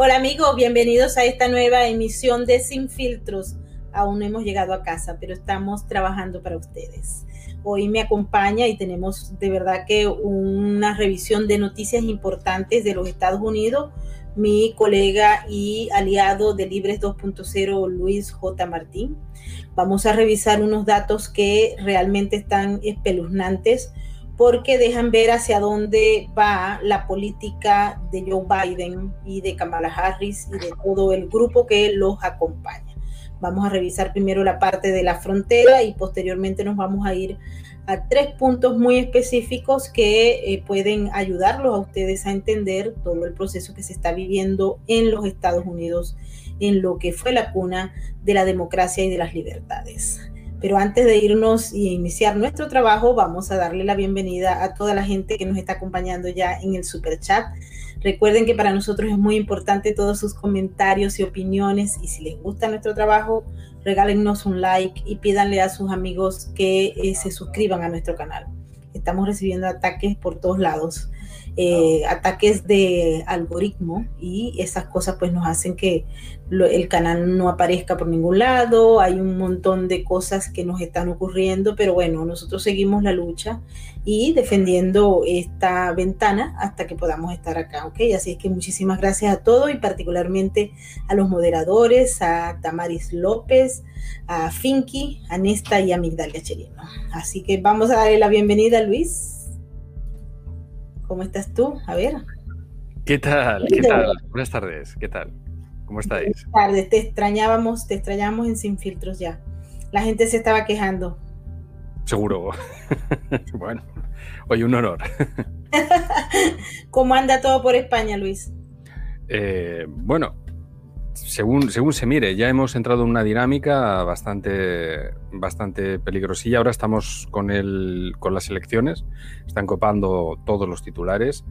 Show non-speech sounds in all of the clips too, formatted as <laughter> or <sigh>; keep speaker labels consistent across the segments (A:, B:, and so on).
A: Hola amigos, bienvenidos a esta nueva emisión de Sin Filtros. Aún no hemos llegado a casa, pero estamos trabajando para ustedes. Hoy me acompaña y tenemos de verdad que una revisión de noticias importantes de los Estados Unidos. Mi colega y aliado de Libres 2.0, Luis J. Martín. Vamos a revisar unos datos que realmente están espeluznantes porque dejan ver hacia dónde va la política de Joe Biden y de Kamala Harris y de todo el grupo que los acompaña. Vamos a revisar primero la parte de la frontera y posteriormente nos vamos a ir a tres puntos muy específicos que eh, pueden ayudarlos a ustedes a entender todo el proceso que se está viviendo en los Estados Unidos, en lo que fue la cuna de la democracia y de las libertades. Pero antes de irnos y iniciar nuestro trabajo, vamos a darle la bienvenida a toda la gente que nos está acompañando ya en el super chat. Recuerden que para nosotros es muy importante todos sus comentarios y opiniones y si les gusta nuestro trabajo, regálennos un like y pídanle a sus amigos que eh, se suscriban a nuestro canal. Estamos recibiendo ataques por todos lados. Eh, ataques de algoritmo y esas cosas pues nos hacen que el canal no aparezca por ningún lado, hay un montón de cosas que nos están ocurriendo, pero bueno, nosotros seguimos la lucha y defendiendo esta ventana hasta que podamos estar acá, ¿ok? Así es que muchísimas gracias a todos y particularmente a los moderadores, a Tamaris López, a Finky, a Nesta y a Migdalia Cherino. Así que vamos a darle la bienvenida a Luis. ¿Cómo estás tú? A ver.
B: ¿Qué tal? ¿Qué tal? Buenas tardes. ¿Qué tal? ¿Cómo estáis?
A: Buenas tardes. Te extrañábamos, te extrañamos en Sin Filtros ya. La gente se estaba quejando.
B: Seguro. <laughs> bueno, hoy un honor. <laughs>
A: ¿Cómo anda todo por España, Luis?
B: Eh, bueno, según, según se mire, ya hemos entrado en una dinámica bastante, bastante peligrosilla. Ahora estamos con, el, con las elecciones, están copando todos los titulares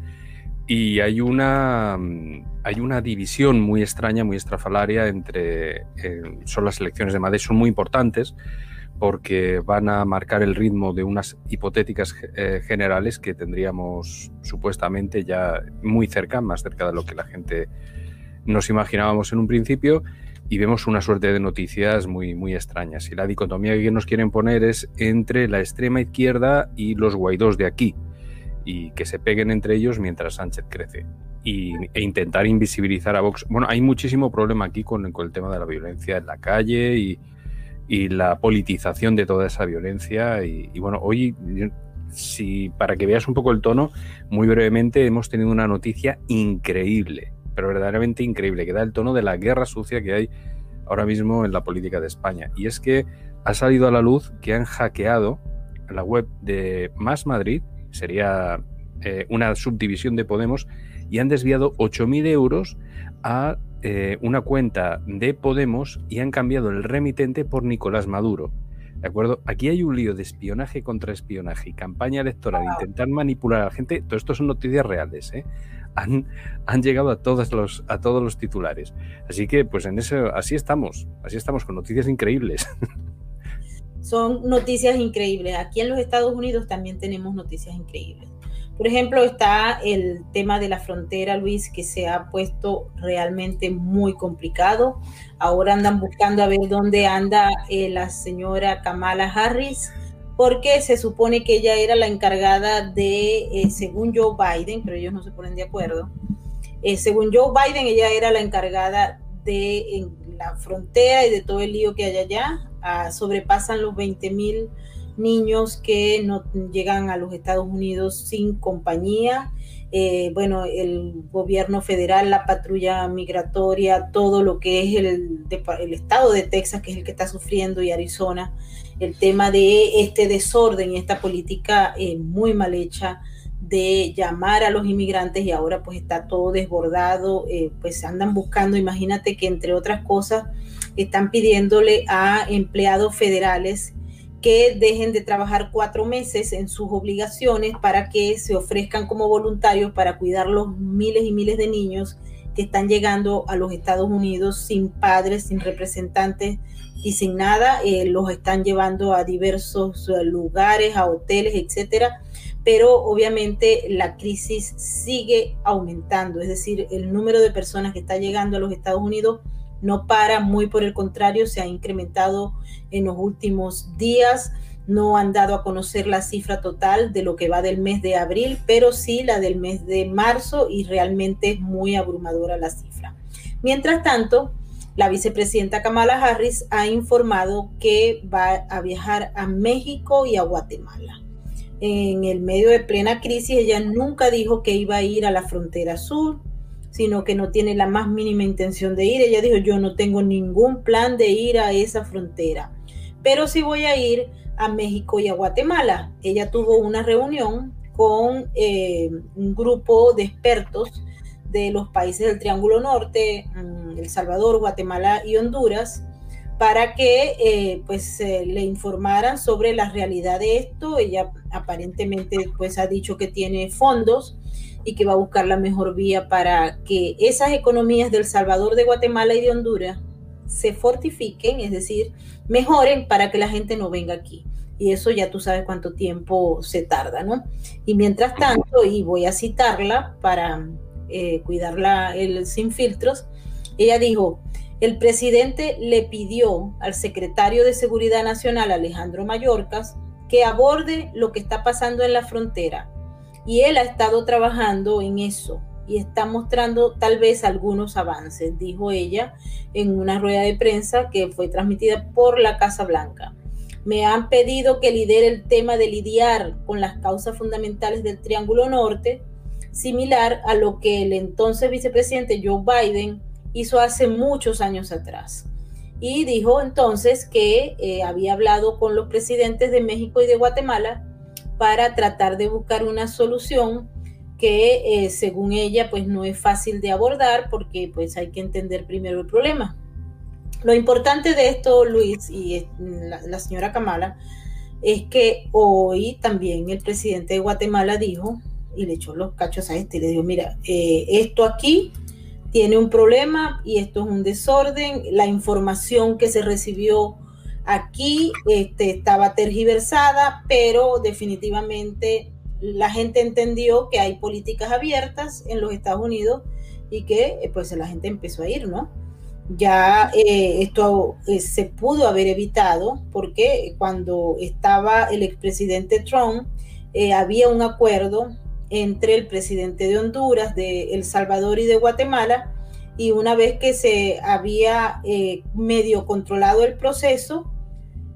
B: y hay una, hay una división muy extraña, muy estrafalaria entre... Son las elecciones de Madrid, son muy importantes porque van a marcar el ritmo de unas hipotéticas eh, generales que tendríamos supuestamente ya muy cerca, más cerca de lo que la gente nos imaginábamos en un principio y vemos una suerte de noticias muy, muy extrañas. Y la dicotomía que nos quieren poner es entre la extrema izquierda y los guaidós de aquí, y que se peguen entre ellos mientras Sánchez crece. Y, e intentar invisibilizar a Vox. Bueno, hay muchísimo problema aquí con, el tema de la violencia en la calle y, la politización de toda esa violencia. Y, y bueno, hoy, si, para que veas un poco el tono, muy brevemente hemos tenido una noticia increíble pero verdaderamente increíble, que da el tono de la guerra sucia que hay ahora mismo en la política de España. Y es que ha salido a la luz que han hackeado la web de Más Madrid, sería eh, una subdivisión de Podemos, y han desviado 8.000 euros a eh, una cuenta de Podemos y han cambiado el remitente por Nicolás Maduro. ¿De acuerdo? Aquí hay un lío de espionaje contra espionaje y campaña electoral, intentar manipular a la gente. Todo esto son noticias reales, ¿eh? Han, llegado a todos, los, a todos los titulares. Así que, pues en eso, así estamos, así estamos con noticias increíbles. <laughs>
A: Son noticias increíbles. Aquí en los Estados Unidos también tenemos noticias increíbles. Por ejemplo, está el tema de la frontera, Luis, que se ha puesto realmente muy complicado. Ahora andan buscando a ver dónde anda eh, la señora Kamala Harris porque se supone que ella era la encargada de, eh, según Joe Biden, pero ellos no se ponen de acuerdo, eh, según Joe Biden, ella era la encargada de la frontera y de todo el lío que hay allá. Ah, sobrepasan los 20 mil niños que no llegan a los Estados Unidos sin compañía. Eh, bueno, el gobierno federal, la patrulla migratoria, todo lo que es el, el estado de Texas, que es el que está sufriendo, y Arizona, el tema de este desorden y esta política eh, muy mal hecha de llamar a los inmigrantes y ahora pues está todo desbordado, eh, pues andan buscando, imagínate que entre otras cosas están pidiéndole a empleados federales que dejen de trabajar cuatro meses en sus obligaciones para que se ofrezcan como voluntarios para cuidar los miles y miles de niños que están llegando a los Estados Unidos sin padres, sin representantes y sin nada, eh, los están llevando a diversos eh, lugares, a hoteles, etcétera. Pero obviamente la crisis sigue aumentando, es decir, el número de personas que está llegando a los Estados Unidos no para, muy por el contrario, se ha incrementado en los últimos días. No han dado a conocer la cifra total de lo que va del mes de abril, pero sí la del mes de marzo y realmente es muy abrumadora la cifra. Mientras tanto, la vicepresidenta Kamala Harris ha informado que va a viajar a México y a Guatemala. En el medio de plena crisis, ella nunca dijo que iba a ir a la frontera sur, sino que no tiene la más mínima intención de ir. Ella dijo, yo no tengo ningún plan de ir a esa frontera, pero sí voy a ir a México y a Guatemala. Ella tuvo una reunión con eh, un grupo de expertos de los países del Triángulo Norte, mm, El Salvador, Guatemala y Honduras, para que eh, pues le informaran sobre la realidad de esto. Ella aparentemente pues ha dicho que tiene fondos y que va a buscar la mejor vía para que esas economías del Salvador, de Guatemala y de Honduras se fortifiquen, es decir, mejoren para que la gente no venga aquí. Y eso ya tú sabes cuánto tiempo se tarda, ¿no? Y mientras tanto, y voy a citarla para eh, cuidarla el, sin filtros, ella dijo, el presidente le pidió al secretario de Seguridad Nacional, Alejandro Mayorkas, que aborde lo que está pasando en la frontera y él ha estado trabajando en eso y está mostrando tal vez algunos avances, dijo ella en una rueda de prensa que fue transmitida por la Casa Blanca. Me han pedido que lidere el tema de lidiar con las causas fundamentales del Triángulo Norte, similar a lo que el entonces vicepresidente Joe Biden hizo hace muchos años atrás. Y dijo entonces que eh, había hablado con los presidentes de México y de Guatemala para tratar de buscar una solución que eh, según ella pues no es fácil de abordar porque pues hay que entender primero el problema. Lo importante de esto, Luis y la, señora Kamala, es que hoy también el presidente de Guatemala dijo y le echó los cachos a este y le dijo, mira, eh, esto aquí tiene un problema y esto es un desorden, la información que se recibió Aquí este, estaba tergiversada, pero definitivamente la gente entendió que hay políticas abiertas en los Estados Unidos y que eh, pues la gente empezó a ir, ¿no? Ya eh, esto se pudo haber evitado porque cuando estaba el expresidente Trump había un acuerdo entre el presidente de Honduras, de El Salvador y de Guatemala y una vez que se había medio controlado el proceso,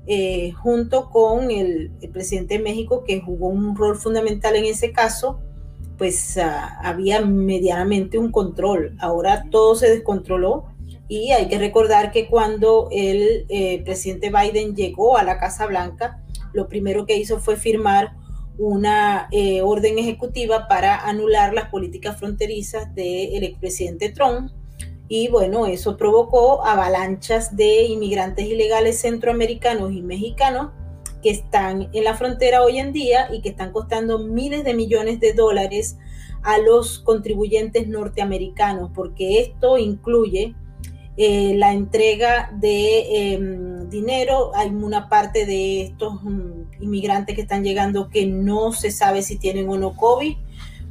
A: eh, junto con el, presidente de México, que jugó un rol fundamental en ese caso, pues ah, había medianamente un control. Ahora todo se descontroló y hay que recordar que cuando el eh, presidente Biden llegó a la Casa Blanca, lo primero que hizo fue firmar una eh, orden ejecutiva para anular las políticas fronterizas del expresidente Trump. Y bueno, eso provocó avalanchas de inmigrantes ilegales centroamericanos y mexicanos que están en la frontera hoy en día y que están costando miles de millones de dólares a los contribuyentes norteamericanos, porque esto incluye eh, la entrega de em, dinero. Hay una parte de estos mm, inmigrantes que están llegando que no se sabe si tienen o no COVID,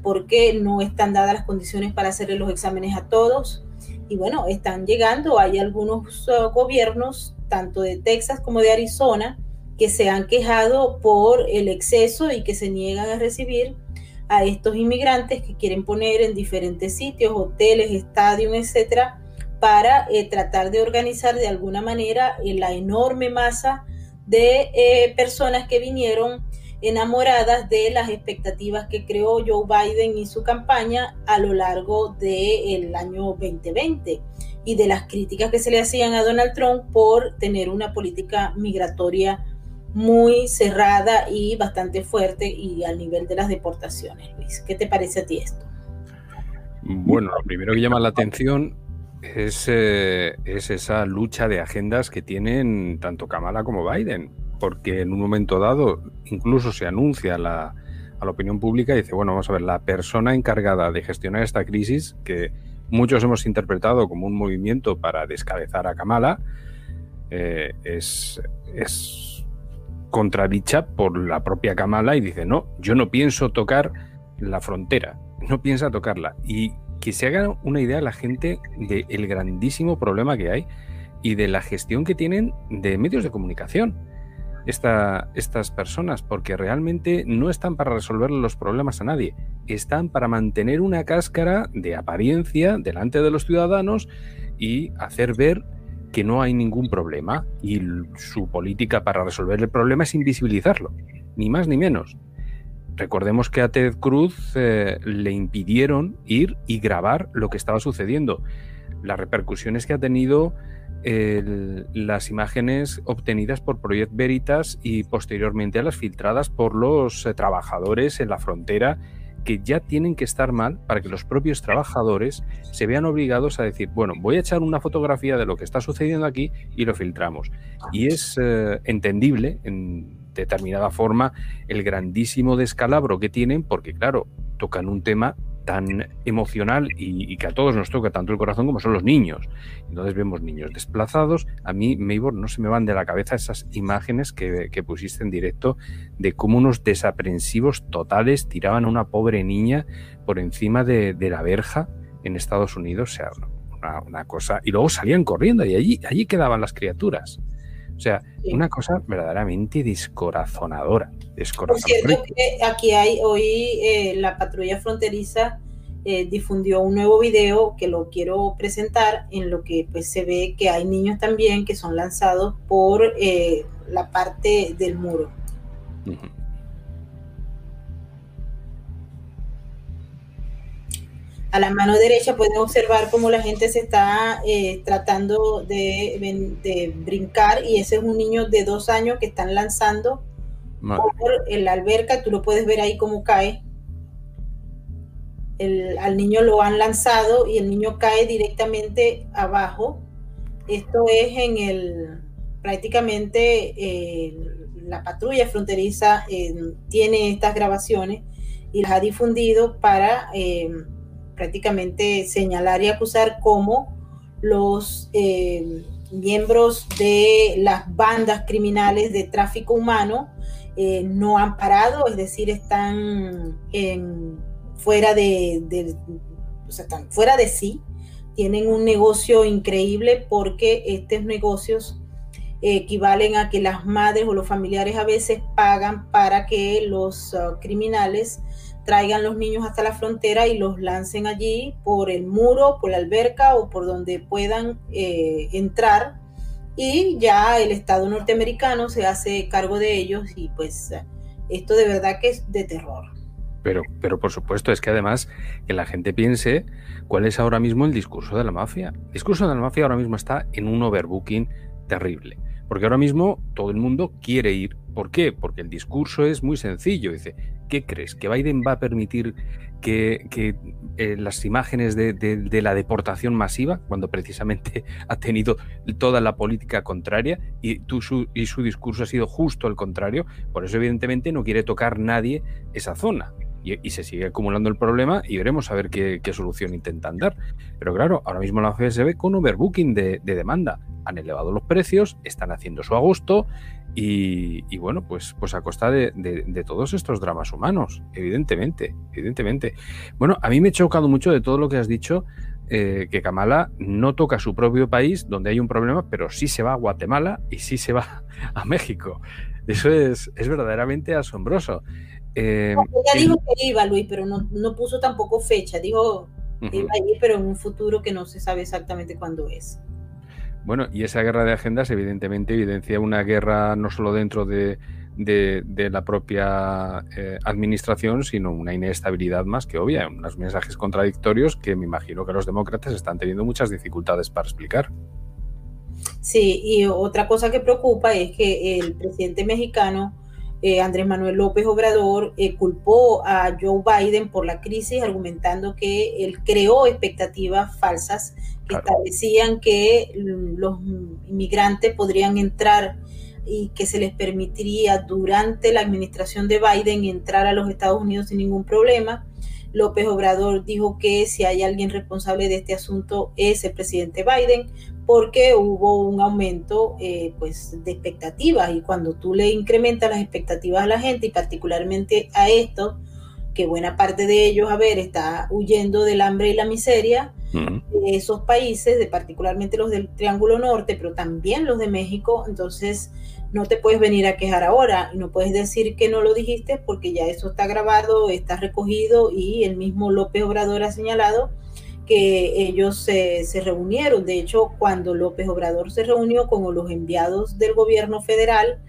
A: porque no están dadas las condiciones para hacerle los exámenes a todos y bueno, están llegando, hay algunos uh, gobiernos, tanto de Texas como de Arizona, que se han quejado por el exceso y que se niegan a recibir a estos inmigrantes que quieren poner en diferentes sitios, hoteles, estadios, etcétera, para eh, tratar de organizar de alguna manera eh, la enorme masa de eh, personas que vinieron enamoradas de las expectativas que creó Joe Biden y su campaña a lo largo del año 2020 y de las críticas que se le hacían a Donald Trump por tener una política migratoria muy cerrada y bastante fuerte y al nivel de las deportaciones. Luis, ¿qué te parece a ti esto?
B: Bueno, lo primero que llama la atención es, eh, es esa lucha de agendas que tienen tanto Kamala como Biden porque en un momento dado incluso se anuncia a la opinión pública y dice, bueno, vamos a ver, la persona encargada de gestionar esta crisis, que muchos hemos interpretado como un movimiento para descabezar a Kamala, eh, es, es contradicha por la propia Kamala y dice, no, yo no pienso tocar la frontera, no piensa tocarla. Y que se haga una idea la gente del grandísimo problema que hay y de la gestión que tienen de medios de comunicación estas personas, porque realmente no están para resolver los problemas a nadie, están para mantener una cáscara de apariencia delante de los ciudadanos y hacer ver que no hay ningún problema y su política para resolver el problema es invisibilizarlo, ni más ni menos. Recordemos que a Ted Cruz eh, le impidieron ir y grabar lo que estaba sucediendo. Las repercusiones que ha tenido las imágenes obtenidas por Project Veritas y posteriormente a las filtradas por los eh, trabajadores en la frontera que ya tienen que estar mal para que los propios trabajadores se vean obligados a decir, bueno, voy a echar una fotografía de lo que está sucediendo aquí y lo filtramos. Y es eh, entendible en determinada forma el grandísimo descalabro que tienen porque, claro, tocan un tema tan emocional y, que a todos nos toca tanto el corazón como son los niños. Entonces vemos niños desplazados. A mí, Maybor, no se me van de la cabeza esas imágenes que, pusiste en directo de cómo unos desaprensivos totales tiraban a una pobre niña por encima de, la verja en Estados Unidos. O sea, una, cosa. Y luego salían corriendo y allí, allí quedaban las criaturas. O sea, una cosa verdaderamente descorazonadora. descorazonadora.
A: que aquí hay hoy eh, la patrulla fronteriza eh, difundió un nuevo video que lo quiero presentar en lo que pues se ve que hay niños también que son lanzados por eh, la parte del muro. A la mano derecha pueden observar cómo la gente se está eh, tratando de, brincar y ese es un niño de dos años que están lanzando por la alberca. Tú lo puedes ver ahí cómo cae. al niño lo han lanzado y el niño cae directamente abajo. Esto es en el prácticamente eh, la patrulla fronteriza eh, tiene estas grabaciones y las ha difundido para prácticamente señalar y acusar como los eh, miembros de las bandas criminales de tráfico humano eh, no han parado, es decir, están fuera de, están fuera de sí, tienen un negocio increíble porque estos negocios equivalen a que las madres o los familiares a veces pagan para que los uh, criminales traigan los niños hasta la frontera y los lancen allí por el muro, por la alberca o por donde puedan eh, entrar y ya el Estado norteamericano se hace cargo de ellos y pues esto de verdad que es de terror.
B: Pero, pero por supuesto, es que además que la gente piense cuál es ahora mismo el discurso de la mafia. El discurso de la mafia ahora mismo está en un overbooking terrible. Porque ahora mismo todo el mundo quiere ir. ¿Por qué? Porque el discurso es muy sencillo. Dice, ¿qué crees? ¿Que Biden va a permitir que, eh, las imágenes de, la deportación masiva, cuando precisamente <laughs> ha tenido toda la política contraria y, su, y su discurso ha sido justo el contrario? Por eso evidentemente no quiere tocar nadie esa zona. Y, se sigue acumulando el problema y veremos a ver qué, solución intentan dar. Pero claro, ahora mismo la ve con overbooking de, de demanda han elevado los precios, están haciendo su agosto y, bueno, pues, pues a costa de, todos estos dramas humanos, evidentemente, evidentemente. Bueno, a mí me he chocado mucho de todo lo que has dicho, eh, que Kamala no toca su propio país donde hay un problema, pero sí se va a Guatemala y sí se va <laughs> a México. Eso es, es verdaderamente asombroso.
A: Eh, ella dijo que iba, Luis, pero no, puso tampoco fecha. Dijo que iba a ir, pero en un futuro que no se sabe exactamente cuándo es.
B: Bueno, y esa guerra de agendas evidentemente evidencia una guerra no solo dentro de, la propia eh, administración, sino una inestabilidad más que obvia, unos mensajes contradictorios que me imagino que los demócratas están teniendo muchas dificultades para explicar.
A: Sí, y otra cosa que preocupa es que el presidente mexicano eh, Andrés Manuel López Obrador eh, culpó a Joe Biden por la crisis, argumentando que él creó expectativas falsas que establecían que los inmigrantes podrían entrar y que se les permitiría durante la administración de Biden entrar a los Estados Unidos sin ningún problema. López Obrador dijo que si hay alguien responsable de este asunto es el presidente Biden, porque hubo un aumento eh, pues, de expectativas. Y cuando tú le incrementas las expectativas a la gente y particularmente a esto, que buena parte de ellos, a ver, está huyendo del hambre y la miseria, de esos países, de particularmente los del Triángulo Norte, pero también los de México, entonces no te puedes venir a quejar ahora. Y no puedes decir que no lo dijiste porque ya eso está grabado, está recogido y el mismo López Obrador ha señalado que ellos se, se reunieron. De hecho, cuando López Obrador se reunió con los enviados del gobierno federal,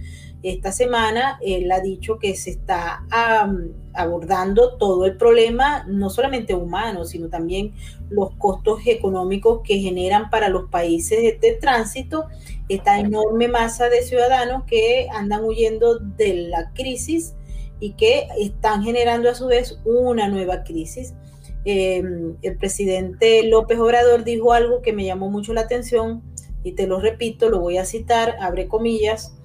A: esta semana él ha dicho que se está abordando todo el problema, no solamente humano, sino también los costos económicos que generan para los países de, tránsito esta enorme masa de ciudadanos que andan huyendo de la crisis y que están generando a su vez una nueva crisis. Em, el presidente López Obrador dijo algo que me llamó mucho la atención y te lo repito, lo voy a citar, abre comillas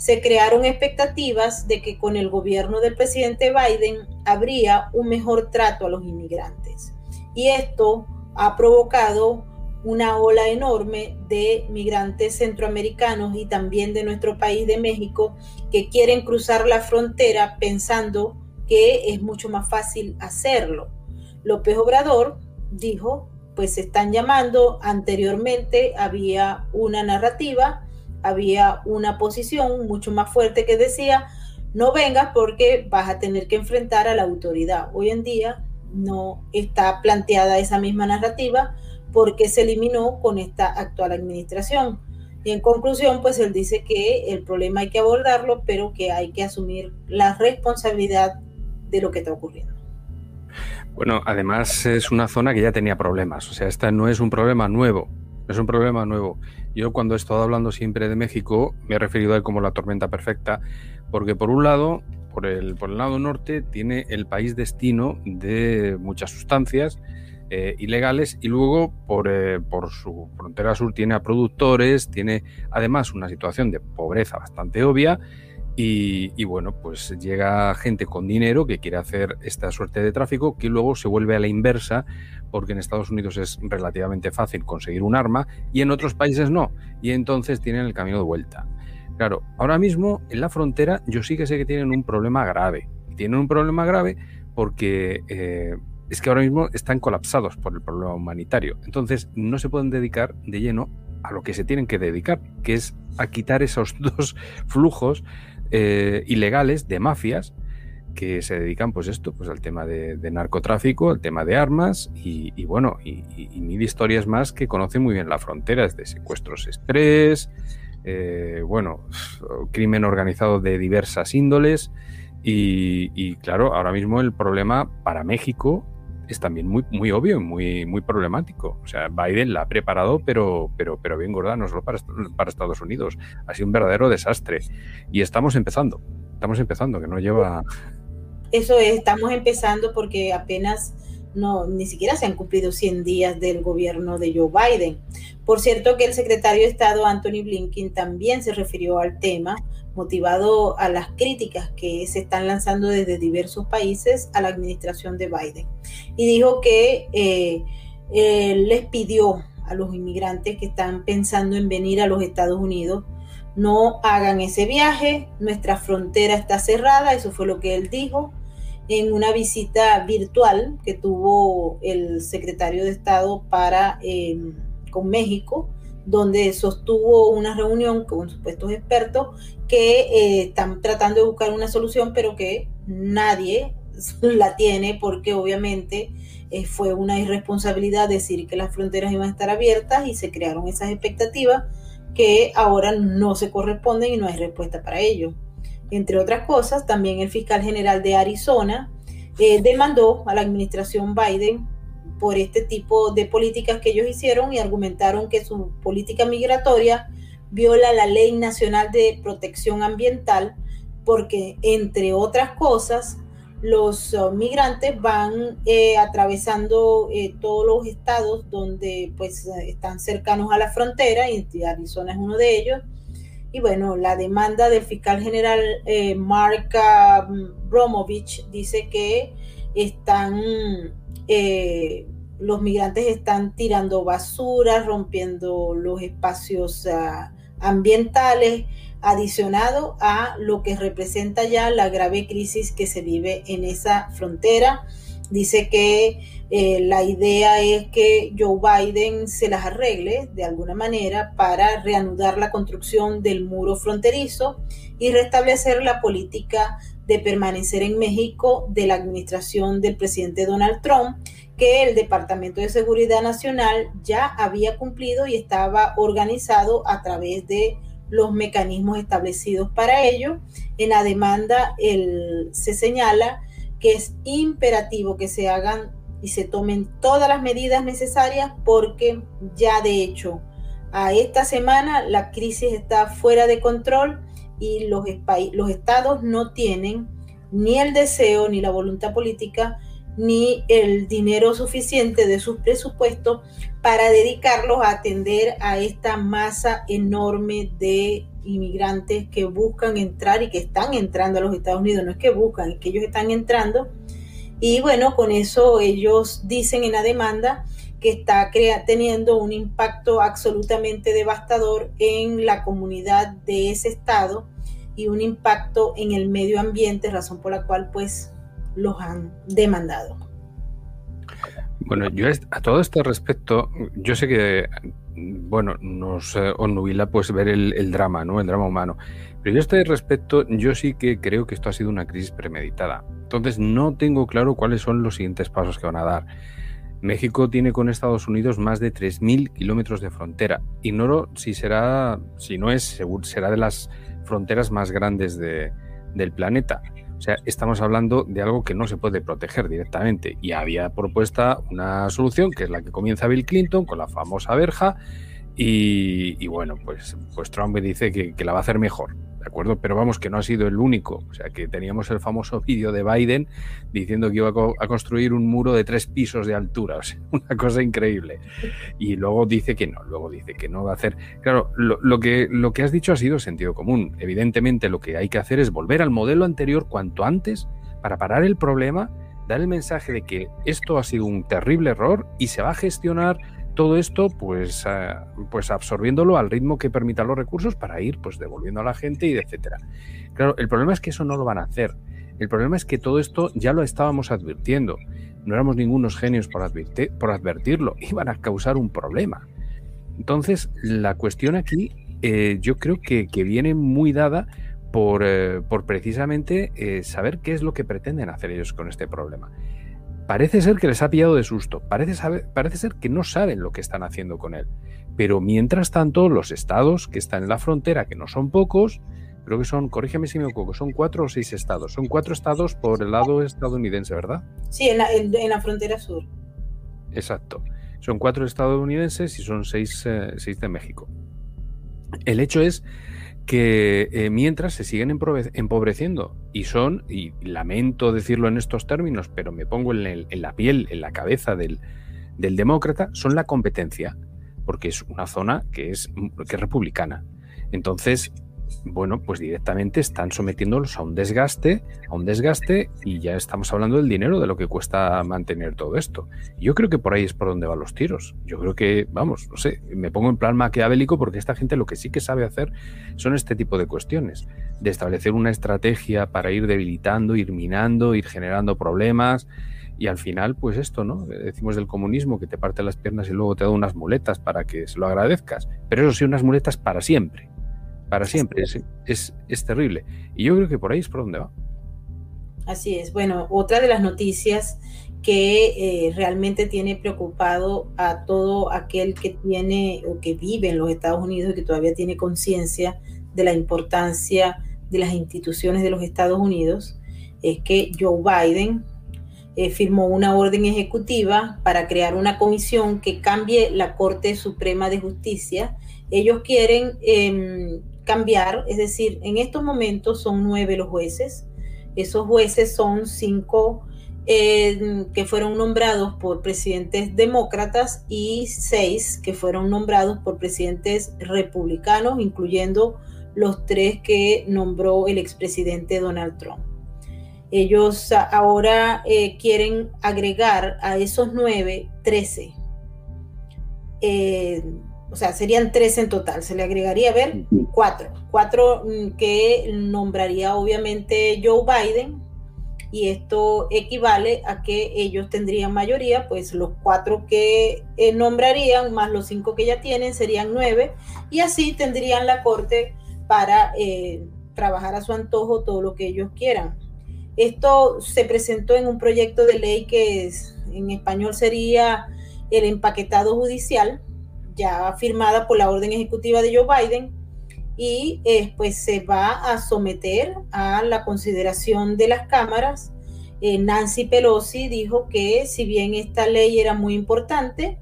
A: se crearon expectativas de que con el gobierno del presidente Biden habría un mejor trato a los inmigrantes. Y esto ha provocado una ola enorme de migrantes centroamericanos y también de nuestro país de México que quieren cruzar la frontera pensando que es mucho más fácil hacerlo. López Obrador dijo, pues se están llamando, anteriormente había una narrativa había una posición mucho más fuerte que decía, no vengas porque vas a tener que enfrentar a la autoridad. Hoy en día no está planteada esa misma narrativa porque se eliminó con esta actual administración. Y en conclusión, pues él dice que el problema hay que abordarlo, pero que hay que asumir la responsabilidad de lo que está ocurriendo.
B: Bueno, además es una zona que ya tenía problemas, o sea, esta no es un problema nuevo, es un problema nuevo. Yo cuando he estado hablando siempre de México me he referido a él como la tormenta perfecta, porque por un lado, por el, por el lado norte, tiene el país destino de muchas sustancias eh, ilegales y luego por, eh, por su frontera sur tiene a productores, tiene además una situación de pobreza bastante obvia y, bueno, pues llega gente con dinero que quiere hacer esta suerte de tráfico que luego se vuelve a la inversa porque en Estados Unidos es relativamente fácil conseguir un arma y en otros países no. Y entonces tienen el camino de vuelta. Claro, ahora mismo en la frontera yo sí que sé que tienen un problema grave. Y tienen un problema grave porque eh, es que ahora mismo están colapsados por el problema humanitario. Entonces no se pueden dedicar de lleno a lo que se tienen que dedicar, que es a quitar esos <laughs> dos flujos eh, ilegales de mafias que se dedican pues esto, pues al tema de, narcotráfico, al tema de armas y, bueno, y, mil historias más que conocen muy bien la frontera, de secuestros estrés, eh, bueno, crimen organizado de diversas índoles y, claro, ahora mismo el problema para México es también muy, muy obvio y muy, muy problemático. O sea, Biden la ha preparado, pero, pero, pero bien gorda, no solo para, para Estados Unidos. Ha sido un verdadero desastre. Y estamos empezando, estamos empezando, que no lleva...
A: Eso es, estamos empezando porque apenas no, ni siquiera se han cumplido 100 días del gobierno de Joe Biden. Por cierto que el secretario de Estado Anthony Blinken también se refirió al tema motivado a las críticas que se están lanzando desde diversos países a la administración de Biden. Y dijo que eh, les pidió a los inmigrantes que están pensando en venir a los Estados Unidos, no hagan ese viaje, nuestra frontera está cerrada, eso fue lo que él dijo en una visita virtual que tuvo el secretario de Estado para eh, con México donde sostuvo una reunión con supuestos expertos que eh, están tratando de buscar una solución, pero que nadie <laughs> la tiene porque obviamente eh, fue una irresponsabilidad decir que las fronteras iban a estar abiertas y se crearon esas expectativas que ahora no se corresponden y no hay respuesta para ello. Entre otras cosas, también el fiscal general de Arizona eh, demandó a la administración Biden por este tipo de políticas que ellos hicieron y argumentaron que su política migratoria viola la ley nacional de protección ambiental porque, entre otras cosas, los uh, migrantes van eh, atravesando eh, todos los estados donde pues están cercanos a la frontera y Arizona es uno de ellos. Y bueno, la demanda del fiscal general eh, Mark um, Bromovich dice que están, eh, los migrantes están tirando basura, rompiendo los espacios ah, ambientales, adicionado a lo que representa ya la grave crisis que se vive en esa frontera. Dice que eh, la idea es que Joe Biden se las arregle de alguna manera para reanudar la construcción del muro fronterizo y restablecer la política de permanecer en México de la administración del presidente Donald Trump, que el Departamento de Seguridad Nacional ya había cumplido y estaba organizado a través de los mecanismos establecidos para ello. En la demanda se señala que es imperativo que se hagan y se tomen todas las medidas necesarias porque ya de hecho a esta semana la crisis está fuera de control y los, los estados no tienen ni el deseo ni la voluntad política ni el dinero suficiente de sus presupuestos para dedicarlos a atender a esta masa enorme de inmigrantes que buscan entrar y que están entrando a los Estados Unidos. No es que buscan, es que ellos están entrando. Y bueno, con eso ellos dicen en la demanda que está teniendo un impacto absolutamente devastador en la comunidad de ese estado y un impacto en el medio ambiente, razón por la cual pues los han demandado.
B: Bueno, yo a todo este respecto, yo sé que, bueno, nos eh, onnubila pues ver el, drama, ¿no? El drama humano. Pero yo a este respecto, yo sí que creo que esto ha sido una crisis premeditada. Entonces, no tengo claro cuáles son los siguientes pasos que van a dar. México tiene con Estados Unidos más de 3.000 kilómetros de frontera. Ignoro si será, si no es, seguro, será de las fronteras más grandes del planeta. O sea, estamos hablando de algo que no se puede proteger directamente. Y había propuesta una solución, que es la que comienza Bill Clinton con la famosa verja. Y, bueno, pues, pues Trump dice que, la va a hacer mejor. ¿De acuerdo? Pero vamos, que no ha sido el único. O sea, que teníamos el famoso <laughs> vídeo de Biden diciendo que iba a, construir un muro de tres pisos de altura. O sea, <laughs> una cosa increíble. Y luego dice que no, luego dice que no va a hacer. Claro, lo, que, lo que has dicho ha sido sentido común. Evidentemente, lo que hay que hacer es volver al modelo anterior cuanto antes para parar el problema, dar el mensaje de que esto ha sido un terrible error y se va a gestionar todo esto pues, eh, pues absorbiéndolo al ritmo que permitan los recursos para ir pues devolviendo a la gente y etcétera. Claro, el problema es que eso no lo van a hacer. El problema es que todo esto ya lo estábamos advirtiendo. No éramos ningunos genios por, advertir, por advertirlo. <laughs> Iban a causar un problema. Entonces, la cuestión aquí eh, yo creo que, viene muy dada por, eh, por precisamente saber qué es lo que pretenden hacer ellos con este problema parece ser que les ha pillado de susto, parece, parece ser que no saben lo que están haciendo con él. Pero mientras tanto, los estados que están en la frontera, que no son pocos, creo que son, corrígeme si me equivoco, son cuatro o seis estados. Son cuatro estados por el lado estadounidense, ¿verdad?
A: Sí, en la, frontera sur.
B: Exacto. Son cuatro estadounidenses y son seis, eh, seis de México. El hecho es que eh, mientras se siguen empobreciendo y son, y lamento decirlo en estos términos, pero me pongo en, la piel, en la cabeza del, del, demócrata, son la competencia, porque es una zona que es, que es republicana. Entonces, bueno, pues directamente están sometiéndolos a un desgaste, a un desgaste y ya estamos hablando del dinero, de lo que cuesta mantener todo esto. Yo creo que por ahí es por donde van los tiros. Yo creo que, vamos, no sé, me pongo en plan maquiavélico porque esta gente lo que sí que sabe hacer son este tipo de cuestiones, de establecer una estrategia para ir debilitando, ir minando, ir generando problemas. Y al final, pues esto, ¿no? Decimos del comunismo que te parte las piernas y luego te da unas muletas para que se lo agradezcas. Pero eso sí, unas muletas para siempre para siempre. Es, es, terrible. Y yo creo que por ahí es por donde va.
A: Así es. Bueno, otra de las noticias que eh, realmente tiene preocupado a todo aquel que tiene o que vive en los Estados Unidos y que todavía tiene conciencia de la importancia de las instituciones de los Estados Unidos es que Joe Biden eh, firmó una orden ejecutiva para crear una comisión que cambie la Corte Suprema de Justicia. Ellos quieren em, cambiar, es decir, en estos momentos son nueve los jueces, esos jueces son cinco eh, que fueron nombrados por presidentes demócratas y seis que fueron nombrados por presidentes republicanos, incluyendo los tres que nombró el expresidente Donald Trump. Ellos ahora eh, quieren agregar a esos nueve, trece. Eh, o sea, serían tres en total. Se le agregaría, a ver, cuatro. Cuatro mm, que nombraría obviamente Joe Biden. Y esto equivale a que ellos tendrían mayoría, pues los cuatro que eh, nombrarían, más los cinco que ya tienen, serían nueve. Y así tendrían la corte para eh, trabajar a su antojo todo lo que ellos quieran. Esto se presentó en un proyecto de ley que es, en español sería el empaquetado judicial, ya firmada por la orden ejecutiva de Joe Biden y eh, pues se va a someter a la consideración de las cámaras. Eh, Nancy Pelosi dijo que si bien esta ley era muy importante,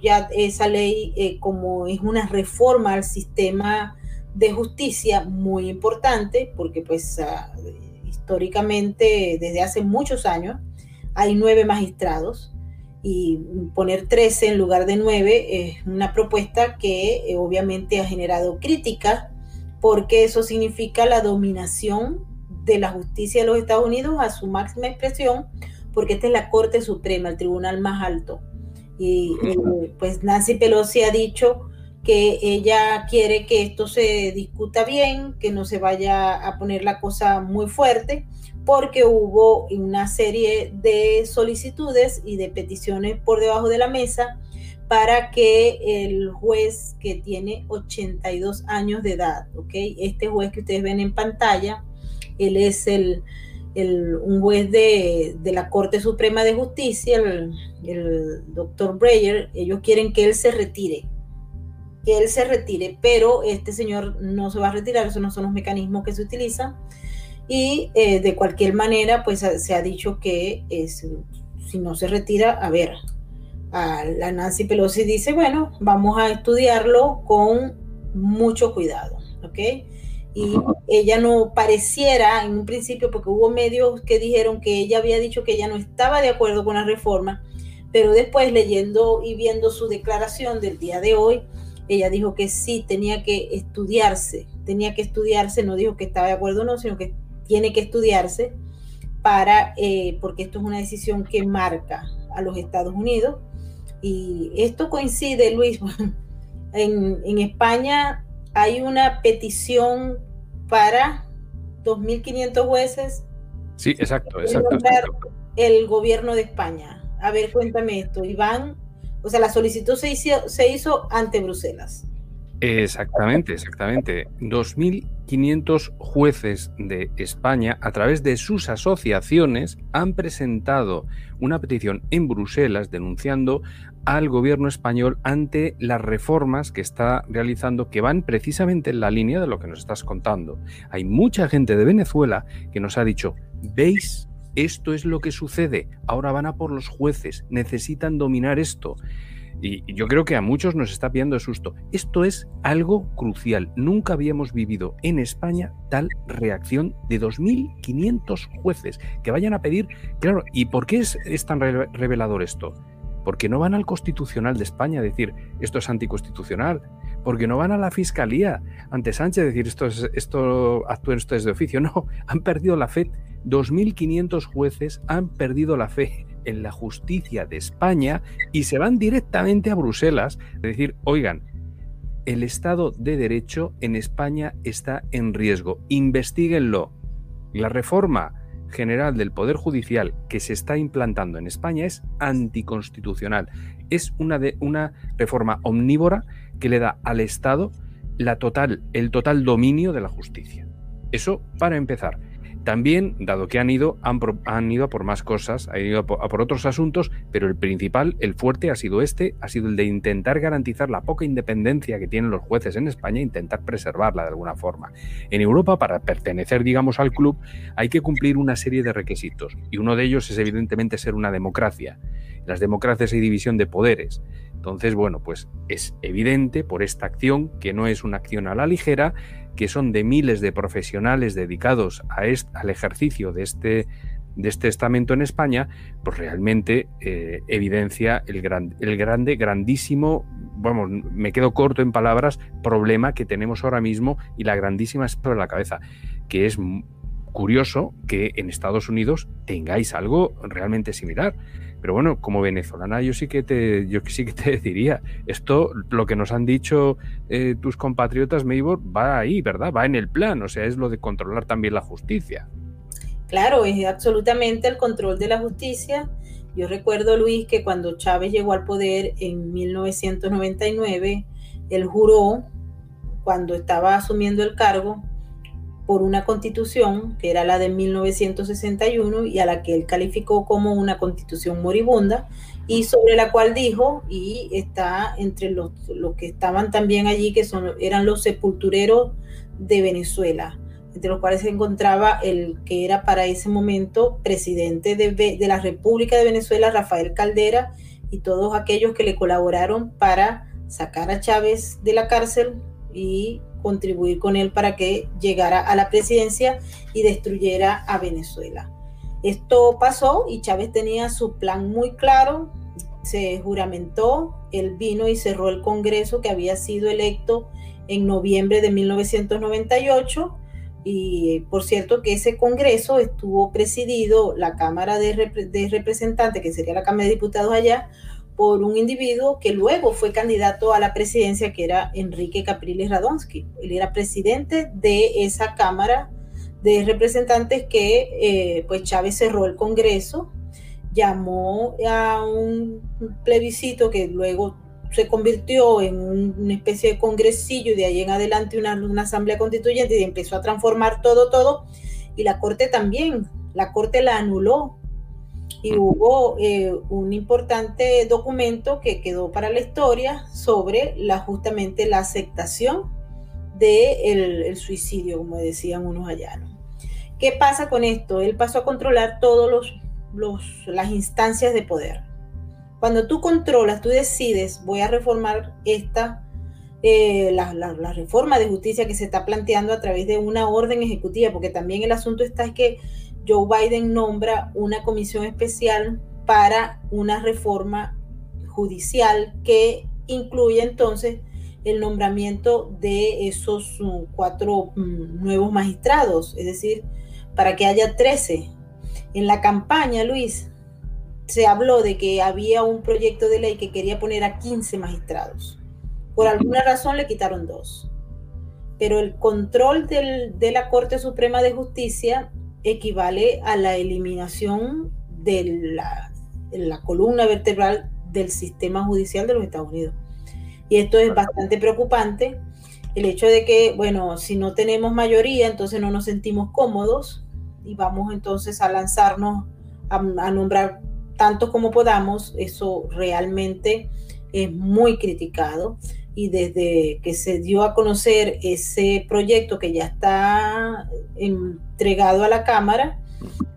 A: ya esa ley eh, como es una reforma al sistema de justicia muy importante, porque pues ah, históricamente desde hace muchos años hay nueve magistrados y poner 13 en lugar de 9 es una propuesta que eh, obviamente ha generado críticas porque eso significa la dominación de la justicia de los Estados Unidos a su máxima expresión, porque esta es la Corte Suprema, el tribunal más alto. Y eh, pues Nancy Pelosi ha dicho que ella quiere que esto se discuta bien, que no se vaya a poner la cosa muy fuerte porque hubo una serie de solicitudes y de peticiones por debajo de la mesa para que el juez que tiene 82 años de edad, ¿ok? Este juez que ustedes ven en pantalla, él es el, un juez de, la Corte Suprema de Justicia, el, el doctor Breyer, ellos quieren que él se retire, que él se retire, pero este señor no se va a retirar, esos no son los mecanismos que se utilizan y eh, de cualquier manera, pues se ha dicho que es, si no se retira, a ver, a la Nancy Pelosi dice, bueno, vamos a estudiarlo con mucho cuidado, ¿ok? Y ella no pareciera en un principio, porque hubo medios que dijeron que ella había dicho que ella no estaba de acuerdo con la reforma, pero después leyendo y viendo su declaración del día de hoy, ella dijo que sí, tenía que estudiarse, tenía que estudiarse, no dijo que estaba de acuerdo o no, sino que tiene que estudiarse para, eh, porque esto es una decisión que marca a los Estados Unidos. Y esto coincide, Luis, <laughs> en, en España hay una petición para 2.500 jueces.
B: Sí, exacto, exacto,
A: El gobierno de España. A ver, cuéntame esto, Iván. O sea, la solicitud se hizo, se hizo ante Bruselas.
B: Exactamente, exactamente. 2.500 jueces de España, a través de sus asociaciones, han presentado una petición en Bruselas denunciando al gobierno español ante las reformas que está realizando que van precisamente en la línea de lo que nos estás contando. Hay mucha gente de Venezuela que nos ha dicho, ¿veis? Esto es lo que sucede. Ahora van a por los jueces, necesitan dominar esto. Y yo creo que a muchos nos está pidiendo susto. Esto es algo crucial. Nunca habíamos vivido en España tal reacción de 2.500 jueces que vayan a pedir... Claro, ¿y por qué es, tan revelador esto? Porque no van al Constitucional de España a decir esto es anticonstitucional, porque no van a la Fiscalía ante Sánchez a decir esto, es, esto actúen ustedes de oficio. <laughs> No, han perdido la fe. 2.500 jueces han perdido la fe en la justicia de España y se van directamente a Bruselas a decir, oigan, el Estado de Derecho en España está en riesgo, investiguenlo. La reforma general del Poder Judicial que se está implantando en España es anticonstitucional. Es una, de, una reforma omnívora que le da al Estado la total, el total dominio de la justicia. Eso para empezar. También, dado que han ido, han, ido a por más cosas, han ido a por, otros asuntos, pero el principal, el fuerte, ha sido este, ha sido el de intentar garantizar la poca independencia que tienen los jueces en España, intentar preservarla de alguna forma. En Europa, para pertenecer, digamos, al club, hay que cumplir una serie de requisitos, y uno de ellos es evidentemente ser una democracia. las democracias hay división de poderes. Entonces, bueno, pues es evidente por esta acción, que no es una acción a la ligera, que son de miles de profesionales dedicados a al ejercicio de este, de este estamento en España, pues realmente eh, evidencia el, gran, el grande, grandísimo, vamos, me quedo corto en palabras, problema que tenemos ahora mismo y la grandísima sobre la cabeza, que es curioso que en Estados Unidos tengáis algo realmente similar. Pero bueno, como venezolana yo sí que te, yo sí que te <laughs> diría, esto, lo que nos han dicho eh, tus compatriotas, Maybor, va ahí, ¿verdad? Va en el plan, o sea, es lo de controlar también la justicia.
A: Claro, es absolutamente el control de la justicia. Yo recuerdo, Luis, que cuando Chávez llegó al poder en 1999, él juró, cuando estaba asumiendo el cargo, por una constitución que era la de 1961 y a la que él calificó como una constitución moribunda y sobre la cual dijo, y está entre los, los que estaban también allí, que son, eran los sepultureros de Venezuela, entre los cuales se encontraba el que era para ese momento presidente de, de la República de Venezuela, Rafael Caldera, y todos aquellos que le colaboraron para sacar a Chávez de la cárcel y contribuir con él para que llegara a la presidencia y destruyera a Venezuela. Esto pasó y Chávez tenía su plan muy claro, se juramentó, él vino y cerró el Congreso que había sido electo en noviembre de 1998 y por cierto que ese Congreso estuvo presidido la Cámara de, de Representantes, que sería la Cámara de Diputados allá, por un individuo que luego fue candidato a la presidencia, que era Enrique Capriles Radonsky. Él era presidente de esa Cámara de Representantes que eh, pues Chávez cerró el Congreso, llamó a un plebiscito que luego se convirtió en una especie de congresillo y de ahí en adelante una, una asamblea constituyente y empezó a transformar todo, todo. Y la Corte también, la Corte la anuló y hubo eh, un importante documento que quedó para la historia sobre la, justamente la aceptación del de el suicidio, como decían unos allá. ¿Qué pasa con esto? Él pasó a controlar todas las instancias de poder. Cuando tú controlas, tú decides, voy a reformar esta, eh, la, la, la, reforma de justicia que se está planteando a través de una orden ejecutiva, porque también el asunto está es que Joe Biden nombra una comisión especial para una reforma judicial que incluye entonces el nombramiento de esos mm, cuatro mm, nuevos magistrados, es decir, para que haya 13. En la campaña, Luis, se habló de que había un proyecto de ley que quería poner a 15 magistrados. Por alguna razón le quitaron dos. Pero el control de la Corte Suprema de Justicia equivale a la eliminación de la, columna vertebral del sistema judicial de los Estados Unidos. Y esto es bastante preocupante. El hecho de que, bueno, si no tenemos mayoría, entonces no nos sentimos cómodos y vamos entonces a lanzarnos a, a nombrar tantos como podamos, eso realmente es muy criticado y desde que se dio a conocer ese proyecto que ya está entregado a la Cámara,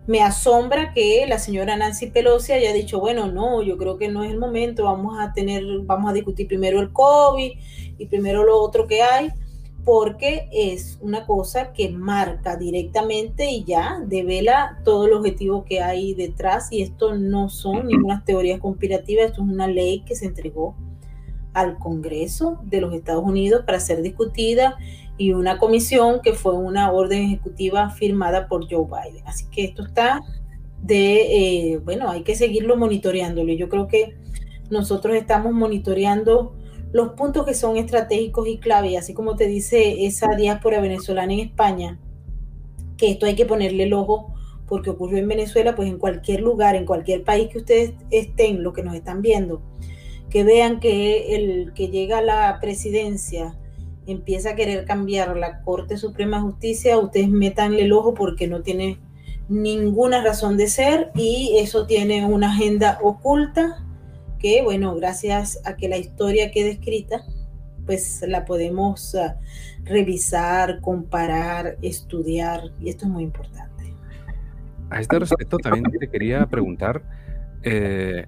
A: me asombra que la señora Nancy Pelosi haya dicho, bueno, no, yo creo que no es el momento, vamos a tener, vamos a discutir primero el COVID y primero lo otro que hay, porque es una cosa que marca directamente y ya devela todo el objetivo que hay detrás y esto no son <clears throat> ninguna teorías conspirativas, esto es una ley que se entregó al Congreso de los Estados Unidos para ser discutida y una comisión que fue una orden ejecutiva firmada por Joe Biden. Así que esto está de, eh, bueno, hay que seguirlo monitoreándolo. Yo creo que nosotros estamos monitoreando los puntos que son estratégicos y clave, así como te dice esa diáspora venezolana en España, que esto hay que ponerle el ojo porque ocurrió en Venezuela, pues en cualquier lugar, en cualquier país que ustedes estén, lo que nos están viendo, que vean que el que llega a la presidencia empieza a querer cambiar la Corte Suprema de Justicia, ustedes metanle el ojo porque no tiene ninguna razón de ser y eso tiene una agenda oculta que, bueno, gracias a que la historia quede escrita, pues la podemos uh, revisar, comparar, estudiar y esto es muy importante.
B: A este respecto también te quería preguntar, eh,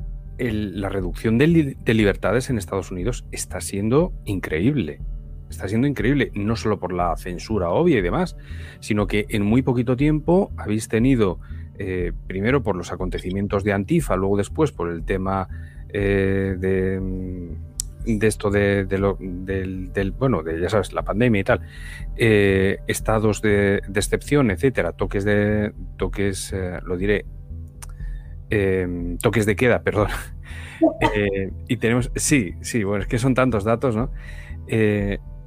B: la reducción de, libertades en Estados Unidos está siendo increíble. Está siendo increíble, no solo por la censura obvia y demás, sino que en muy poquito tiempo habéis tenido, eh, primero por los acontecimientos de Antifa, luego después por el tema eh, de, de esto de, lo, del, bueno, de ya sabes, la pandemia y tal, eh, estados de, excepción, etcétera, toques de, toques, lo diré, em, toques de queda, perdón. <laughs> Eh, y tenemos, sí, sí, bueno, es que son tantos datos, ¿no?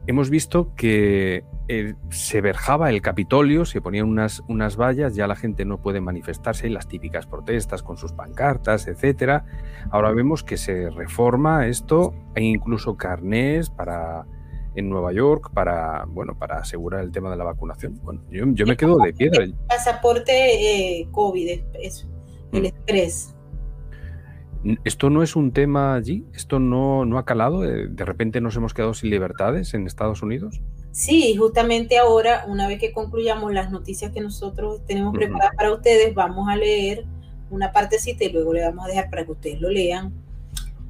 B: hemos visto que eh, se verjaba el Capitolio, se ponían unas, unas vallas, ya la gente no puede manifestarse, las típicas protestas con sus pancartas, etcétera. Ahora vemos que se reforma esto, hay incluso carnés para en Nueva York para bueno para asegurar el tema de la vacunación. Bueno, yo, me quedo de piedra.
A: pasaporte eh, COVID, es, el mm. express.
B: ¿Esto no es un tema allí? ¿Esto no, no ha calado? Eh, ¿De repente nos hemos quedado sin libertades en Estados Unidos?
A: Sí, justamente ahora, una vez que concluyamos las noticias que nosotros tenemos preparadas para ustedes, vamos a leer una partecita y luego le vamos a dejar para que ustedes lo lean.